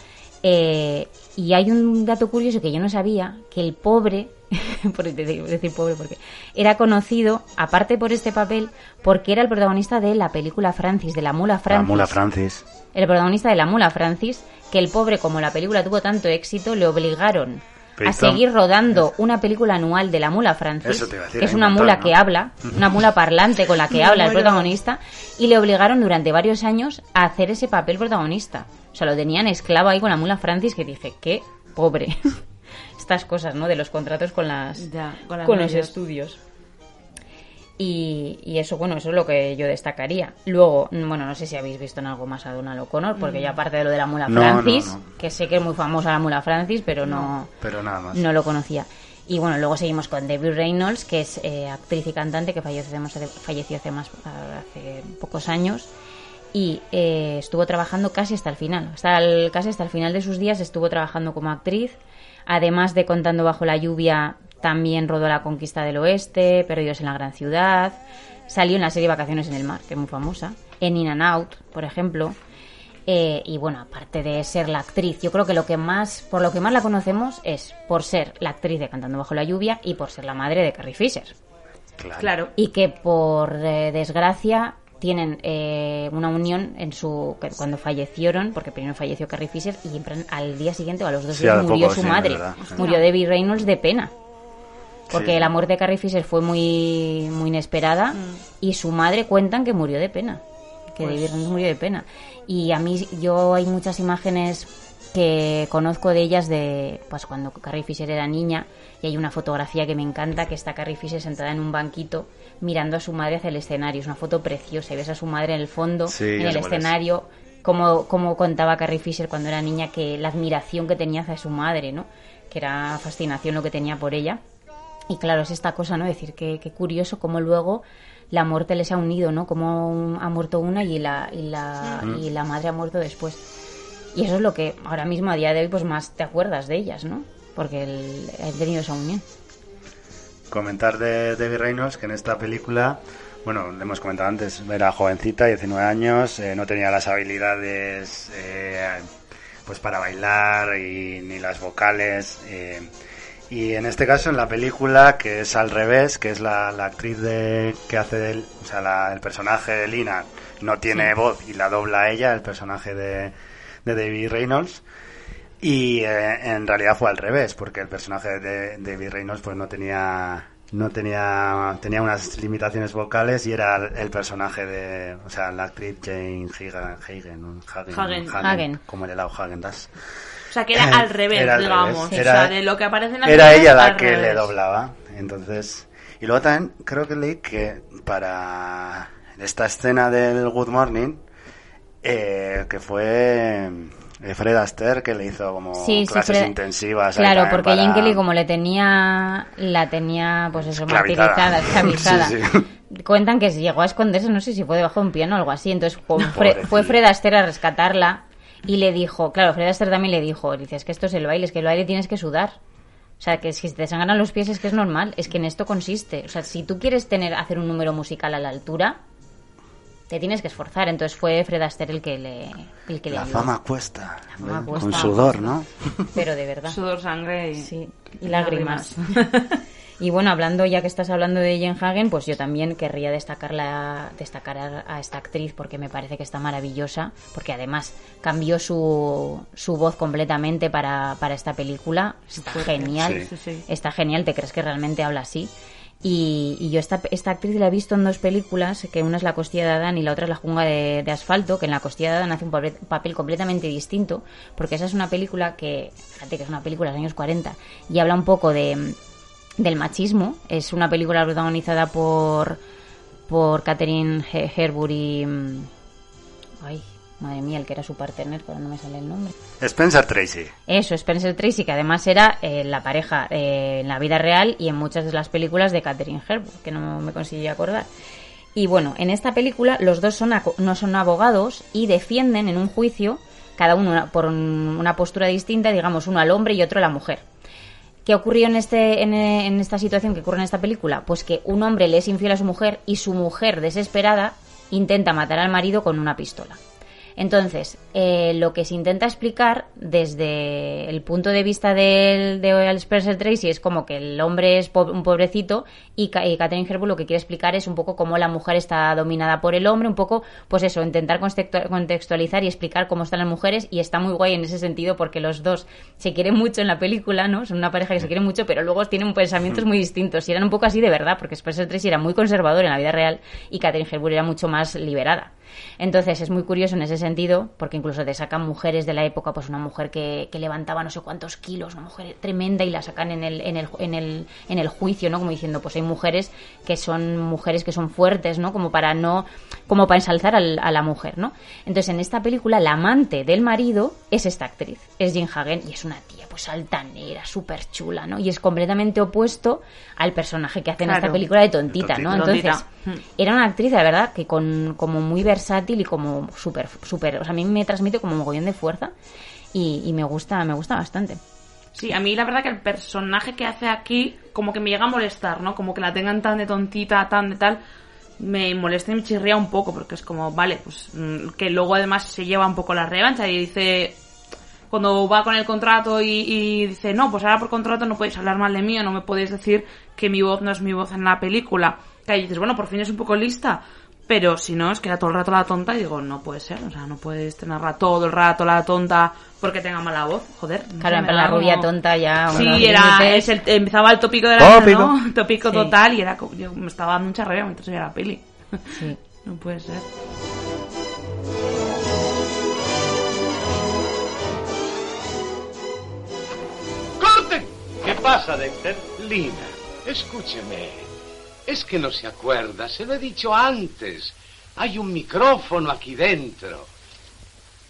eh, y hay un dato curioso que yo no sabía, que el pobre, (laughs) por decir, decir pobre porque, era conocido, aparte por este papel, porque era el protagonista de la película Francis, de la mula La Francis. mula Francis. el protagonista de la mula Francis, que el pobre, como la película tuvo tanto éxito, le obligaron a seguir rodando una película anual de la mula Francis, Eso te iba a decir, que es una montón, mula ¿no? que habla, una (laughs) mula parlante con la que habla el protagonista, y le obligaron durante varios años a hacer ese papel protagonista. O sea, lo tenían esclavo ahí con la mula Francis, que dice, qué pobre. Estas cosas, ¿no? De los contratos con las Ya, con las con los estudios. Y, y eso, bueno, eso es lo que yo destacaría. Luego, mm, bueno, no sé si habéis visto en algo más a Donald O'Connor, porque yo aparte de lo de la mula No, Francis, no, no. que sé que es muy famosa la mula Francis, pero no, Pero nada más. no lo conocía. Y bueno, luego seguimos con Debbie Reynolds, que es eh, actriz y cantante que falleció hace, falleció hace, más, hace pocos años. Y eh, estuvo trabajando casi hasta el final. Hasta el- casi hasta el final de sus días estuvo trabajando como actriz. Además de Contando bajo la lluvia, también rodó La conquista del oeste, Perdidos en la gran ciudad. Salió en la serie Vacaciones en el mar, que es muy famosa. En In and Out, por ejemplo. Eh, y bueno, aparte de ser la actriz, yo creo que lo que más, por lo que más la conocemos es por ser la actriz de Cantando bajo la lluvia y por ser la madre de Carrie Fisher. Claro. Claro. Y que por eh, desgracia tienen eh, una unión en su cuando fallecieron, porque primero falleció Carrie Fisher y al día siguiente o a los dos Sí, días murió poco, su sí, madre. Murió Debbie Reynolds de pena. Porque Sí. la muerte de Carrie Fisher fue muy, muy inesperada Mm. y su madre cuentan que murió de pena. Que Pues- Debbie Reynolds murió de pena. Y a mí, yo hay muchas imágenes que conozco de ellas de pues cuando Carrie Fisher era niña y hay una fotografía que me encanta que está Carrie Fisher sentada en un banquito mirando a su madre hacia el escenario es una foto preciosa y ves a su madre en el fondo Sí, en el es. escenario como, como contaba Carrie Fisher cuando era niña que la admiración que tenía hacia su madre no que era fascinación lo que tenía por ella y claro, es esta cosa, ¿no? Decir que, que curioso cómo luego la muerte les ha unido, ¿no? Como ha muerto una y la, y la, y la madre ha muerto después. Y eso es lo que ahora mismo, a día de hoy, pues más te acuerdas de ellas, ¿no? Porque el, han tenido esa unión. Comentar de Debbie Reynolds que en esta película, bueno, le hemos comentado antes, era jovencita, 19 años, eh, no tenía las habilidades eh, pues para bailar y ni las vocales. eh, y en este caso, en la película, que es al revés, que es la, la actriz de, que hace del, o sea, la- el personaje de Lina no tiene Sí. voz y la dobla ella, el personaje de, de David Reynolds. Y eh, en realidad fue al revés, porque el personaje de David Reynolds pues no tenía no tenía tenía unas limitaciones vocales y era el, el personaje de, o sea, la actriz Jane Hagen, Hagen. Hagen, Hagen. Hagen. como el helado Hagen Dazs. O sea, que era al (laughs) revés, Era al digamos. revés. O sea, de lo que aparece en la era ella la que le doblaba. Entonces, y luego también creo que leí que para esta escena del Good Morning, eh, que fue Fred Astaire que le hizo como Sí, sí, clases Fred- intensivas. Claro, porque para- como le tenía, la tenía, pues eso, martirizada, esclavizada. (laughs) Sí. Cuentan que llegó a esconderse, no sé si fue debajo de un piano o algo así. Entonces fue, Fre- (laughs) fue Fred Astaire a rescatarla y le dijo, claro, Fred Astaire también le dijo, dice, es que esto es el baile, es que el baile tienes que sudar. O sea, que si te sangran los pies es que es normal, es que en esto consiste. O sea, si tú quieres tener hacer un número musical a la altura, te tienes que esforzar. Entonces fue Fred Astaire el que le, el que le La ayudó. fama cuesta. fama ¿eh? cuesta. Con sudor, ¿no? Pero de verdad. Sudor, sangre y, Sí, y lágrimas. lágrimas. (laughs) y bueno, hablando ya que estás hablando de Jen Hagen, pues yo también querría destacar, la, destacar a, a esta actriz porque me parece que está maravillosa, porque además cambió su, su voz completamente para, para esta película. Está genial. Sí, sí, sí. Está genial, te crees que realmente habla así. Y, y yo esta, esta actriz la he visto en dos películas, que una es La costilla de Adán y la otra es La jungla de, asfalto, que en La costilla de Adán hace un papel, papel completamente distinto, porque esa es una película que, fíjate que es una película de los años 40, y habla un poco de, del machismo. Es una película protagonizada por, por Catherine He- Herbury mm, Ay, madre mía, el que era su partner, pero no me sale el nombre. Spencer Tracy. Eso, Spencer Tracy, que además era eh, la pareja eh, en la vida real y en muchas de las películas de Catherine Hepburn, que no me conseguí acordar. Y bueno, en esta película los dos son no son abogados y defienden en un juicio, cada uno una- por un- una postura distinta, digamos, uno al hombre y otro a la mujer. ¿Qué ocurrió en, este, en, en esta situación que ocurre en esta película? Pues que un hombre le es infiel a su mujer y su mujer, desesperada, intenta matar al marido con una pistola. Entonces, eh, lo que se intenta explicar desde el punto de vista del, de Spencer Tracy es como que el hombre es po- un pobrecito y, Ca- y Catherine Hepburn lo que quiere explicar es un poco cómo la mujer está dominada por el hombre, un poco, pues eso, intentar contextu- contextualizar y explicar cómo están las mujeres y está muy guay en ese sentido porque los dos se quieren mucho en la película, ¿no? Son una pareja que se quiere mucho, pero luego tienen pensamientos muy distintos y eran un poco así de verdad porque Spencer Tracy era muy conservador en la vida real y Catherine Hepburn era mucho más liberada. Entonces es muy curioso en ese sentido, porque incluso te sacan mujeres de la época, pues una mujer que, que levantaba no sé cuántos kilos, una mujer tremenda y la sacan en el, en el, en el, en el juicio, ¿no? Como diciendo, pues hay mujeres que son mujeres que son fuertes, ¿no? Como para no, como para ensalzar al- a la mujer, ¿no? Entonces en esta película la amante del marido es esta actriz, es Jean Hagen y es una tía pues altanera, súper chula, ¿no? Y es completamente opuesto al personaje que hace en esta película de tontita, ¿no? Tontita. Entonces, era una actriz, la verdad, que con como muy versátil y como súper, súper, o sea, a mí me transmite como un mogollón de fuerza y, y me gusta, me gusta bastante. Sí, a mí la verdad que el personaje que hace aquí como que me llega a molestar, ¿no? Como que la tengan tan de tontita, tan de tal, me molesta y me chirría un poco porque es como, vale, pues mm, que luego además se lleva un poco la revancha y dice, cuando va con el contrato y, y dice, no, pues ahora por contrato no podéis hablar mal de mí o no me podéis decir que mi voz no es mi voz en la película. Que ahí dices, bueno, por fin es un poco lista. Pero si no, es que era todo el rato la tonta y digo, no puede ser, o sea, no puedes tenerla todo el rato la tonta porque tenga mala voz, joder. no Claro, da la rubia como- tonta ya. Sí, unos era, límites. es el- empezaba el tópico de la Tópico. (laughs) ¿no? tópico Sí. total y era como, yo me estaba dando mucha rabia mientras veía la peli. Sí. (laughs) No puede ser. Pasa, Dexter? Lina, escúcheme. Es que no se acuerda, se lo he dicho antes. Hay un micrófono aquí dentro.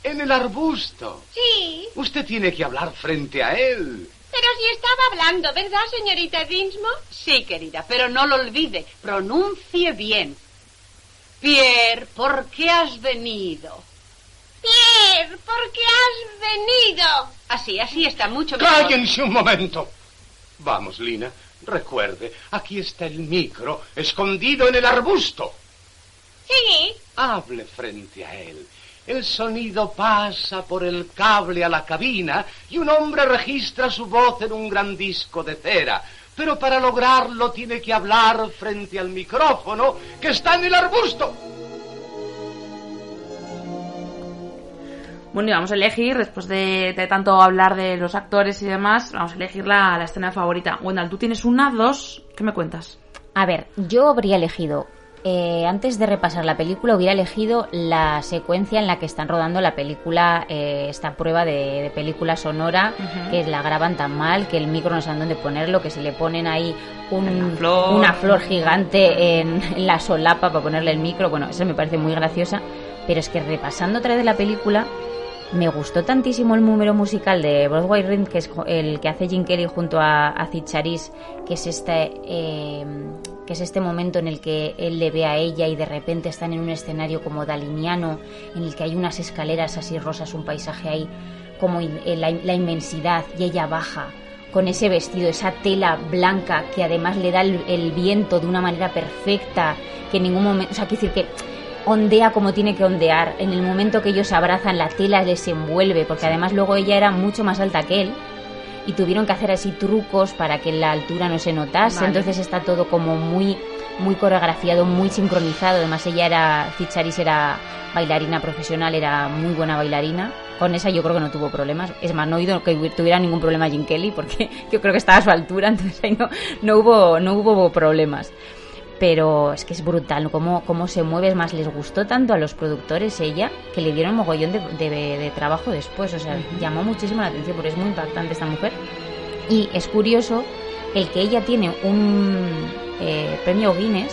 En el arbusto. Sí, Usted tiene que hablar frente a él. pero si estaba hablando, ¿verdad, señorita Dinsmore? Sí, querida, pero no lo olvide. Pronuncie bien. Pierre, ¿por qué has venido? Pierre, ¿por qué has venido? Así, así está mucho mejor. Cállense un momento. Vamos, Lina, recuerde, aquí está el micro, escondido en el arbusto. Sí, Hable frente a él. El sonido pasa por el cable a la cabina y un hombre registra su voz en un gran disco de cera. Pero para lograrlo tiene que hablar frente al micrófono que está en el arbusto. Bueno, y vamos a elegir, después de, de tanto hablar de los actores y demás, vamos a elegir la, la escena favorita. Wendell, tú tienes una, dos, ¿qué me cuentas? A ver, yo habría elegido, eh, antes de repasar la película, hubiera elegido la secuencia en la que están rodando la película, eh, esta prueba de, de película sonora, Ujú. que la graban tan mal que el micro no saben dónde ponerlo, que se le ponen ahí un- flor. una flor gigante en, en la solapa para ponerle el micro. Bueno, eso me parece muy graciosa, pero es que repasando otra vez la película, me gustó tantísimo el número musical de Broadway Ring, que es el que hace Jim Kelly junto a, a que es este eh, que es este momento en el que él le ve a ella y de repente están en un escenario como daliniano, en el que hay unas escaleras así rosas, un paisaje ahí como eh, la, la inmensidad y ella baja con ese vestido, esa tela blanca que además le da el, el viento de una manera perfecta, que en ningún momento, o sea, quiero decir que ondea como tiene que ondear. En el momento que ellos se abrazan, la tela les envuelve, porque además luego ella era mucho más alta que él y tuvieron que hacer así trucos para que la altura no se notase. Vale. Entonces está todo como muy muy coreografiado, muy sincronizado. Además ella era Ficharis era bailarina profesional, era muy buena bailarina. Con esa yo creo que no tuvo problemas. Es más, no he oído que tuviera ningún problema Jim Kelly porque (laughs) yo creo que estaba a su altura, (laughs) entonces ahí no, no hubo no hubo problemas pero es que es brutal cómo, cómo se mueve. Es más, les gustó tanto a los productores ella que le dieron mogollón de, de- de trabajo después. O sea, llamó muchísimo la atención porque es muy impactante esta mujer. Y es curioso el que ella tiene un eh, premio Guinness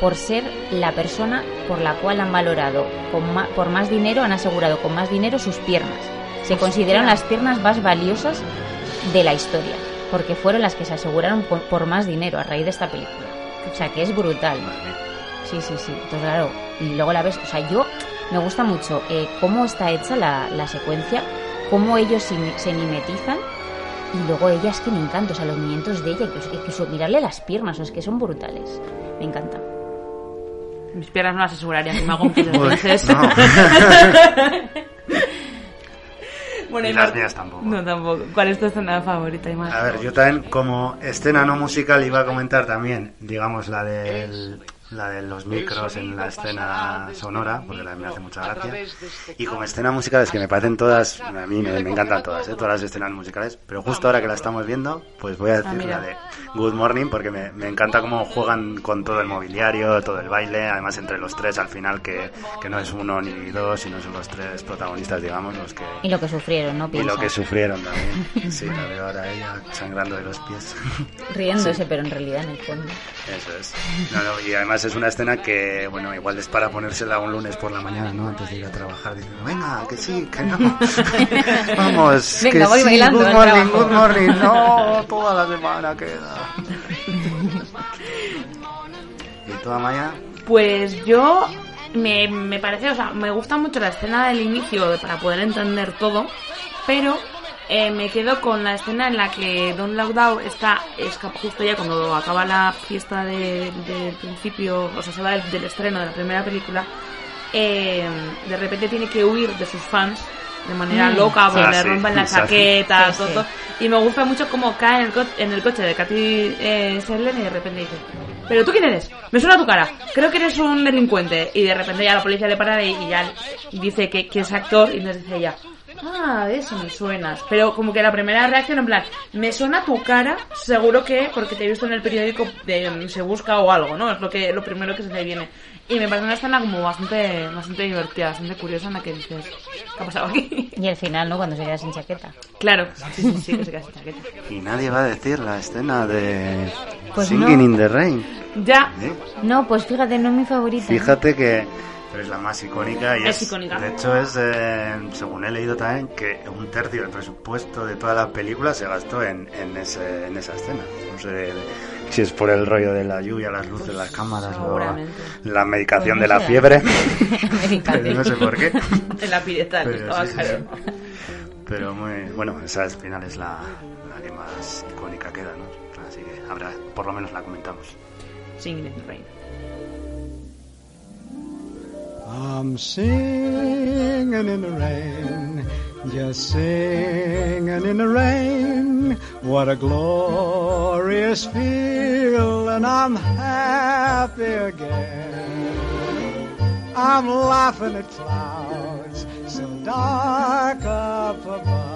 por ser la persona por la cual han valorado con ma- por más dinero, han asegurado con más dinero sus piernas. Se consideran las piernas más valiosas de la historia, porque fueron las que se aseguraron por, por más dinero a raíz de esta película. O sea, que es brutal. Sí, sí, sí. Entonces, claro, y luego la ves, o sea, yo me gusta mucho eh, cómo está hecha la, la secuencia, cómo ellos se, se mimetizan y luego ella es que me encanta, o sea, los movimientos de ella, su- mirarle las piernas, o es que son brutales. Me encanta. Mis piernas no las aseguraría que me hago un (laughs) Uy, veces. no. (laughs) bueno, Y y las Mar- mías tampoco. No, tampoco. ¿Cuál es tu escena favorita, Imar? A ver, yo también como escena no musical iba a comentar también, digamos, la del la de los micros en la escena sonora, porque la me hace mucha gracia. Y como escena musical es que me parecen todas, a mí me, me encantan todas, ¿eh? todas las escenas musicales, pero justo ahora que la estamos viendo, pues voy a decir mira. la de Good Morning, porque me, me encanta cómo juegan con todo el mobiliario, todo el baile, además entre los tres al final, que, que no es uno ni dos, sino son los tres protagonistas, digamos, los que... Y lo que sufrieron, ¿no? Y Piensa. lo que sufrieron también. (laughs) Sí, la veo ahora ella sangrando de los pies. Riéndose, Sí. pero en realidad en el fondo. Eso es. No, no, y además es una escena que, bueno, igual es para ponérsela un lunes por la mañana, ¿no? Antes de ir a trabajar, diciendo, venga, que sí, que no. (laughs) Vamos, Venga, que voy sí, bailando good morning, good morning. No, (laughs) toda la semana queda. (laughs) ¿Y tú, Amaya? Pues yo me, me parece, o sea, me gusta mucho la escena del inicio para poder entender todo, pero eh, me quedo con la escena en la que Don Laudau está justo ya cuando acaba la fiesta de- del principio, o sea, se va del, del estreno de la primera película, eh, de repente tiene que huir de sus fans de manera Mm, loca, porque le Ah, sí, rompen la chaqueta, Sí, todo. Y me gusta mucho cómo cae en el, co- en el coche de Katy eh, Serlen y de repente dice, ¿pero tú quién eres? Me suena tu cara, creo que eres un delincuente. Y de repente ya la policía le para y, y ya dice que, que es actor y nos dice ella, ah, eso me suenas. Pero como que la primera reacción en plan, me suena tu cara, seguro que porque te he visto en el periódico de mm, Se Busca o algo, ¿no? Es lo que lo primero que se le viene. Y me parece una escena como bastante, bastante divertida, bastante curiosa en la que dices, ¿qué ha pasado aquí? (laughs) Y el final, ¿no? Cuando se queda sin chaqueta. Claro, sí, sí, sí, que se queda sin chaqueta. Y nadie va a decir la escena de Pues Singing no. in the Rain. Ya, ¿eh? No, pues fíjate, no es mi favorita. Fíjate que pero es la más icónica y Es es, icónica. de hecho es eh, según he leído también que un tercio del presupuesto de toda la película se gastó en, en, ese, en esa escena no sé si es por el rollo de la lluvia las luces las cámaras o la medicación Pues de la fiebre (laughs) pero no sé por qué (laughs) En la pireta, Pero estaba sí, sí, claro. sí. pero muy bueno esa al final es la, la que más icónica queda no así que habrá por lo menos la comentamos Singing in the Rain. I'm singing in the rain, just singing in the rain. What a glorious feeling, I'm happy again. I'm laughing at clouds so dark up above.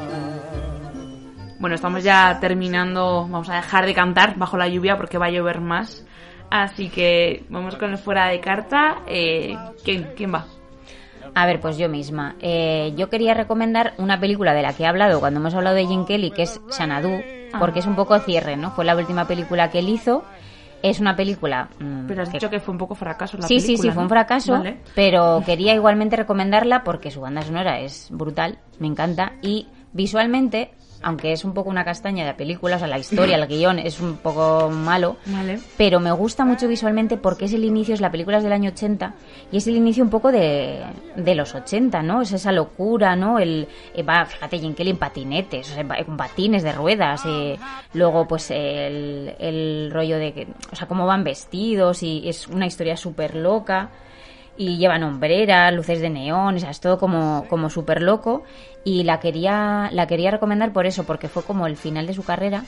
Bueno, estamos ya terminando. Vamos a dejar de cantar bajo la lluvia porque va a llover más. Así que vamos con el fuera de carta. Eh, ¿quién, ¿Quién va? A ver, pues yo misma. Eh, yo quería recomendar una película de la que he hablado cuando hemos hablado de Jim Kelly, que es Xanadu, porque es un poco cierre, ¿no? Fue la última película que él hizo. Es una película... mm, Pero has que- dicho que fue un poco fracaso la sí, película. sí, sí, fue un fracaso, Vale. pero quería igualmente recomendarla porque su banda sonora es brutal, me encanta, y visualmente, aunque es un poco una castaña de película, o sea, la historia, el guion es un poco malo, Vale. pero me gusta mucho visualmente porque es el inicio, es la película es del año 80 y es el inicio un poco de, de los 80, ¿no? Es esa locura, ¿no? El, eh, va, fíjate, Jim Kelly en patinetes, o sea, en patines de ruedas, eh, luego pues el, el rollo de que, o sea, cómo van vestidos y es una historia súper loca y llevan hombreras, luces de neón, o sea, es todo como, como súper loco y la quería, la quería recomendar por eso, porque fue como el final de su carrera.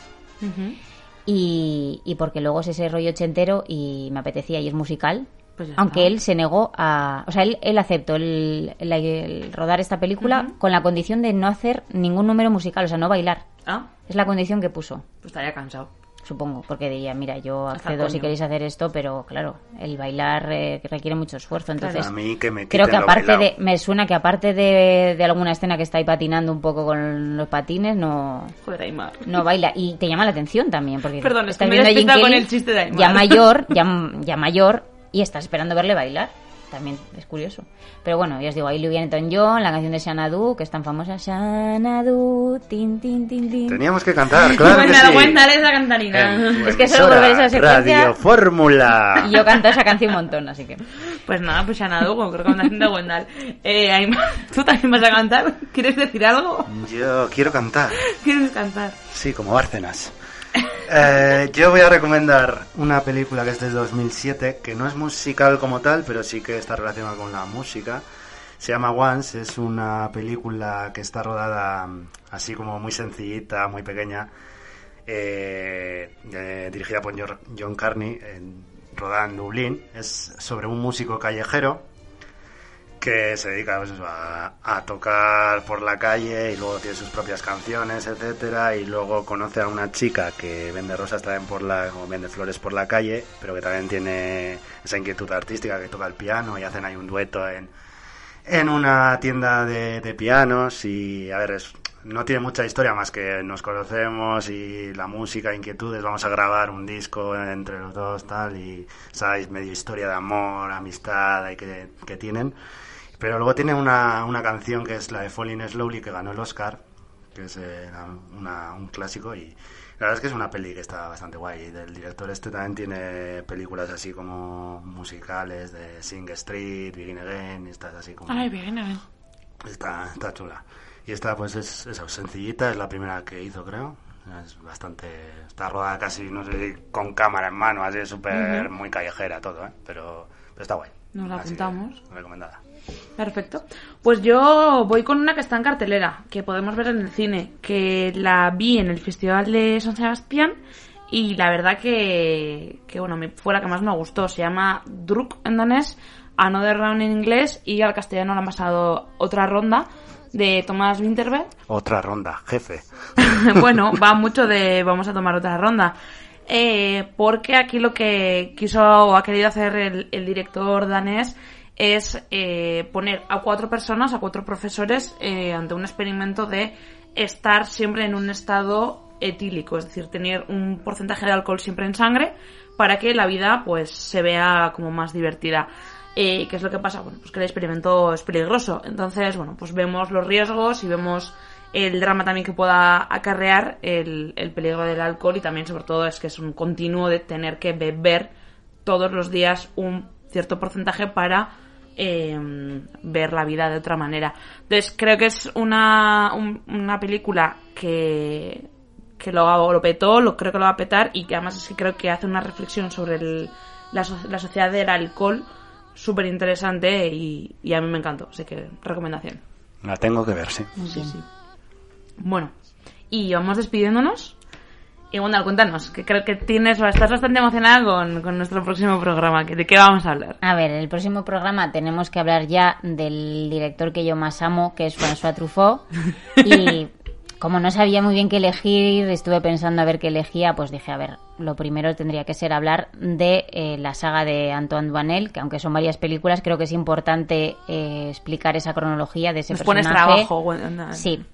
Y, y porque luego es ese rollo ochentero y me apetecía y es musical. Pues aunque él se negó a... O sea, él, él aceptó el, el- el rodar esta película con la condición de no hacer ningún número musical, o sea, no bailar. Ah, Es la condición que puso, pues estaría cansado. Supongo, porque diría, mira, yo Hasta accedo si queréis hacer esto, pero claro, el bailar eh, requiere mucho esfuerzo, entonces... A mí que me Creo que aparte de... Me suena que aparte de, de alguna escena que está ahí patinando un poco con los patines, no... Joder, Aymar. No baila. Y te llama la atención también, porque Perdón, es estás que me he viendo a Jim despistado con el chiste de Aymar. ya mayor, (laughs) ya, ya mayor, y estás esperando verle bailar. También es curioso. Pero bueno, ya os digo, ahí Louis Newton John, la canción de Xanadu, que es tan famosa. Xanadu, tin, tin, tin, tin. Teníamos que cantar, claro que Cuéntale, sí. cuéntale esa cantarina. En Es que solo por ver esa secuencia- Radio Fórmula. Y yo canto esa canción un montón, así que... Pues nada, pues Xanadu, con recomendación de Wendell. Eh, (laughs) ¿tú también vas a cantar? ¿Quieres decir algo? Yo quiero cantar. ¿Quieres cantar? Sí, como Bárcenas. Eh, yo voy a recomendar una película que es del 2007, que no es musical como tal, pero sí que está relacionada con la música. Se llama Once, es una película que está rodada mm, así como muy sencillita, muy pequeña, eh, eh, dirigida por John Carney, rodada en Dublín. Es sobre un músico callejero que se dedica pues, a, tocar por la calle y luego tiene sus propias canciones, etcétera, y luego conoce a una chica que vende rosas también por la, o vende flores por la calle, pero que también tiene esa inquietud artística que toca el piano y hacen ahí un dueto en, en una tienda de, pianos y a ver es- no tiene mucha historia más que nos conocemos y la música, inquietudes, vamos a grabar un disco entre los dos tal y sabéis medio historia de amor, amistad ahí que, que tienen. Pero luego tiene una, una canción que es la de Falling Slowly que ganó el Oscar, que es eh, una- un clásico y la verdad es que es una peli que está bastante guay. Y del director este también tiene películas así como musicales de Sing Street, Begin Again, y estas así como... Ay, bien, bien. Está, está chula. Y esta pues es, es sencillita, es la primera que hizo creo. Es bastante... Está rodada casi, no sé con cámara en mano, así súper muy callejera todo, ¿eh? Pero, pero está guay. Nos la Así apuntamos. recomendada. Perfecto. Pues yo voy con una que está en cartelera, que podemos ver en el cine, que la vi en el Festival de San Sebastián y la verdad que, que bueno, me, fue la que más me gustó. Se llama Druk en danés, Another Round en inglés y al castellano le han pasado otra ronda de Thomas Winterberg. Otra ronda, jefe. (laughs) bueno, va mucho de vamos a tomar otra ronda. Eh, porque aquí lo que quiso o ha querido hacer el, el director danés es eh, poner a cuatro personas, a cuatro profesores, eh, ante un experimento de estar siempre en un estado etílico, es decir, tener un porcentaje de alcohol siempre en sangre para que la vida pues se vea como más divertida. Eh, ¿Qué es lo que pasa? Bueno, pues que el experimento es peligroso. Entonces, bueno, pues vemos los riesgos y vemos el drama también que pueda acarrear el, el peligro del alcohol y también sobre todo es que es un continuo de tener que beber todos los días un cierto porcentaje para eh, ver la vida de otra manera. Entonces creo que es una, un- una película que, que lo, lo petó, lo creo que lo va a petar y que además es que creo que hace una reflexión sobre el- la, so- la sociedad del alcohol súper interesante y, y a mí me encantó, así que recomendación. La tengo que ver, sí. Sí, sí. Bueno, y vamos despidiéndonos. Y Wanda, cuéntanos, que creo que tienes, estás bastante emocionada con, con nuestro próximo programa. ¿De qué vamos a hablar? A ver, en el próximo programa tenemos que hablar ya del director que yo más amo, que es François Truffaut. (laughs) Y como no sabía muy bien qué elegir, estuve pensando a ver qué elegía, pues dije, a ver, lo primero tendría que ser hablar de eh, la saga de Antoine Duanel, que aunque son varias películas, creo que es importante eh, explicar esa cronología de ese Nos pones personaje. trabajo, Wanda. Sí.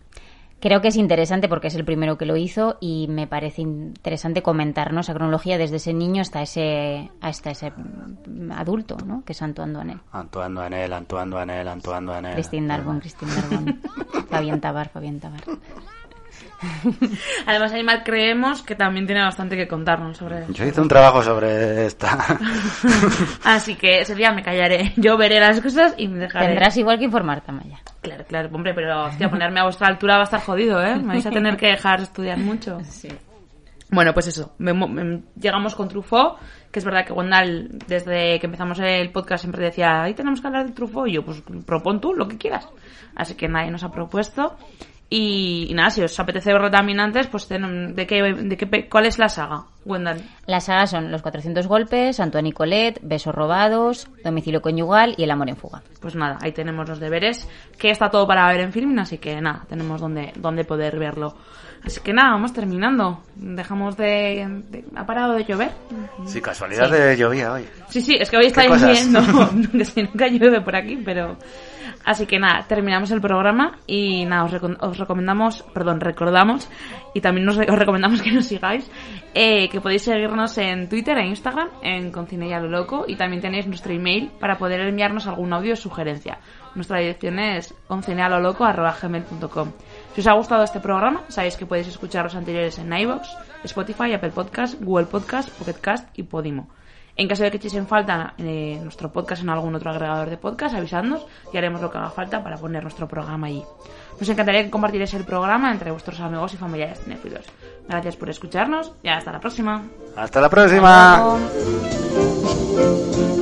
Creo que es interesante porque es el primero que lo hizo y me parece interesante comentarnos esa cronología desde ese niño hasta ese hasta ese adulto, ¿no? Que es Antoine Duanel. Antoine Duanel, Antoine Duanel, Antoine Duanel. Christine Darbon, Christine Darbon. (laughs) Fabián Tabar, Fabián Tabar. (laughs) Además, Animal creemos que también tiene bastante que contarnos sobre Yo hice un trabajo sobre esta. (laughs) Así que ese día me callaré. Yo veré las cosas y me dejaré. Tendrás igual que informar, Tamaya. Claro, claro, hombre, pero hostia, ponerme a vuestra altura va a estar jodido, ¿eh? Me vais a tener que dejar estudiar mucho. Bueno, pues eso. me- me- llegamos con Truffaut, que es verdad que Wendell, desde que empezamos el podcast, siempre decía, ahí tenemos que hablar de Truffaut. Y yo, pues propon tú lo que quieras. Así que nadie nos ha propuesto. Y, y nada, si os apetece verlo también antes, pues ten- ¿de qué, de qué, pe- ¿cuál es la saga, Wendell? Las sagas son Los 400 golpes, Antoine y Colette, Besos robados, Domicilio conyugal y El amor en fuga. Pues nada, ahí tenemos los deberes, que está todo para ver en film, así que nada, tenemos donde, donde poder verlo. Así que nada, vamos terminando. Dejamos de... de- ¿Ha parado de llover? Sí, casualidad Sí. de llovía hoy. Sí, sí, es que hoy está lloviendo, (laughs) (laughs) que si nunca llueve por aquí, pero... Así que nada, terminamos el programa y nada, os, recom- os recomendamos, perdón, recordamos y también nos os recomendamos que nos sigáis, eh, que podéis seguirnos en Twitter e Instagram, en Concine y a lo loco, y también tenéis nuestro email para poder enviarnos algún audio o sugerencia. Nuestra dirección es concinealoloco.gmail.com Si os ha gustado este programa, sabéis que podéis escuchar los anteriores en iVoox, Spotify, Apple Podcast, Google Podcast, Pocket Cast y Podimo. En caso de que echéis en falta eh, nuestro podcast en algún otro agregador de podcast, avisadnos y haremos lo que haga falta para poner nuestro programa allí. Nos encantaría que compartierais el programa entre vuestros amigos y familiares cinéfilos. Gracias por escucharnos y hasta la próxima. Hasta la próxima. Adiós.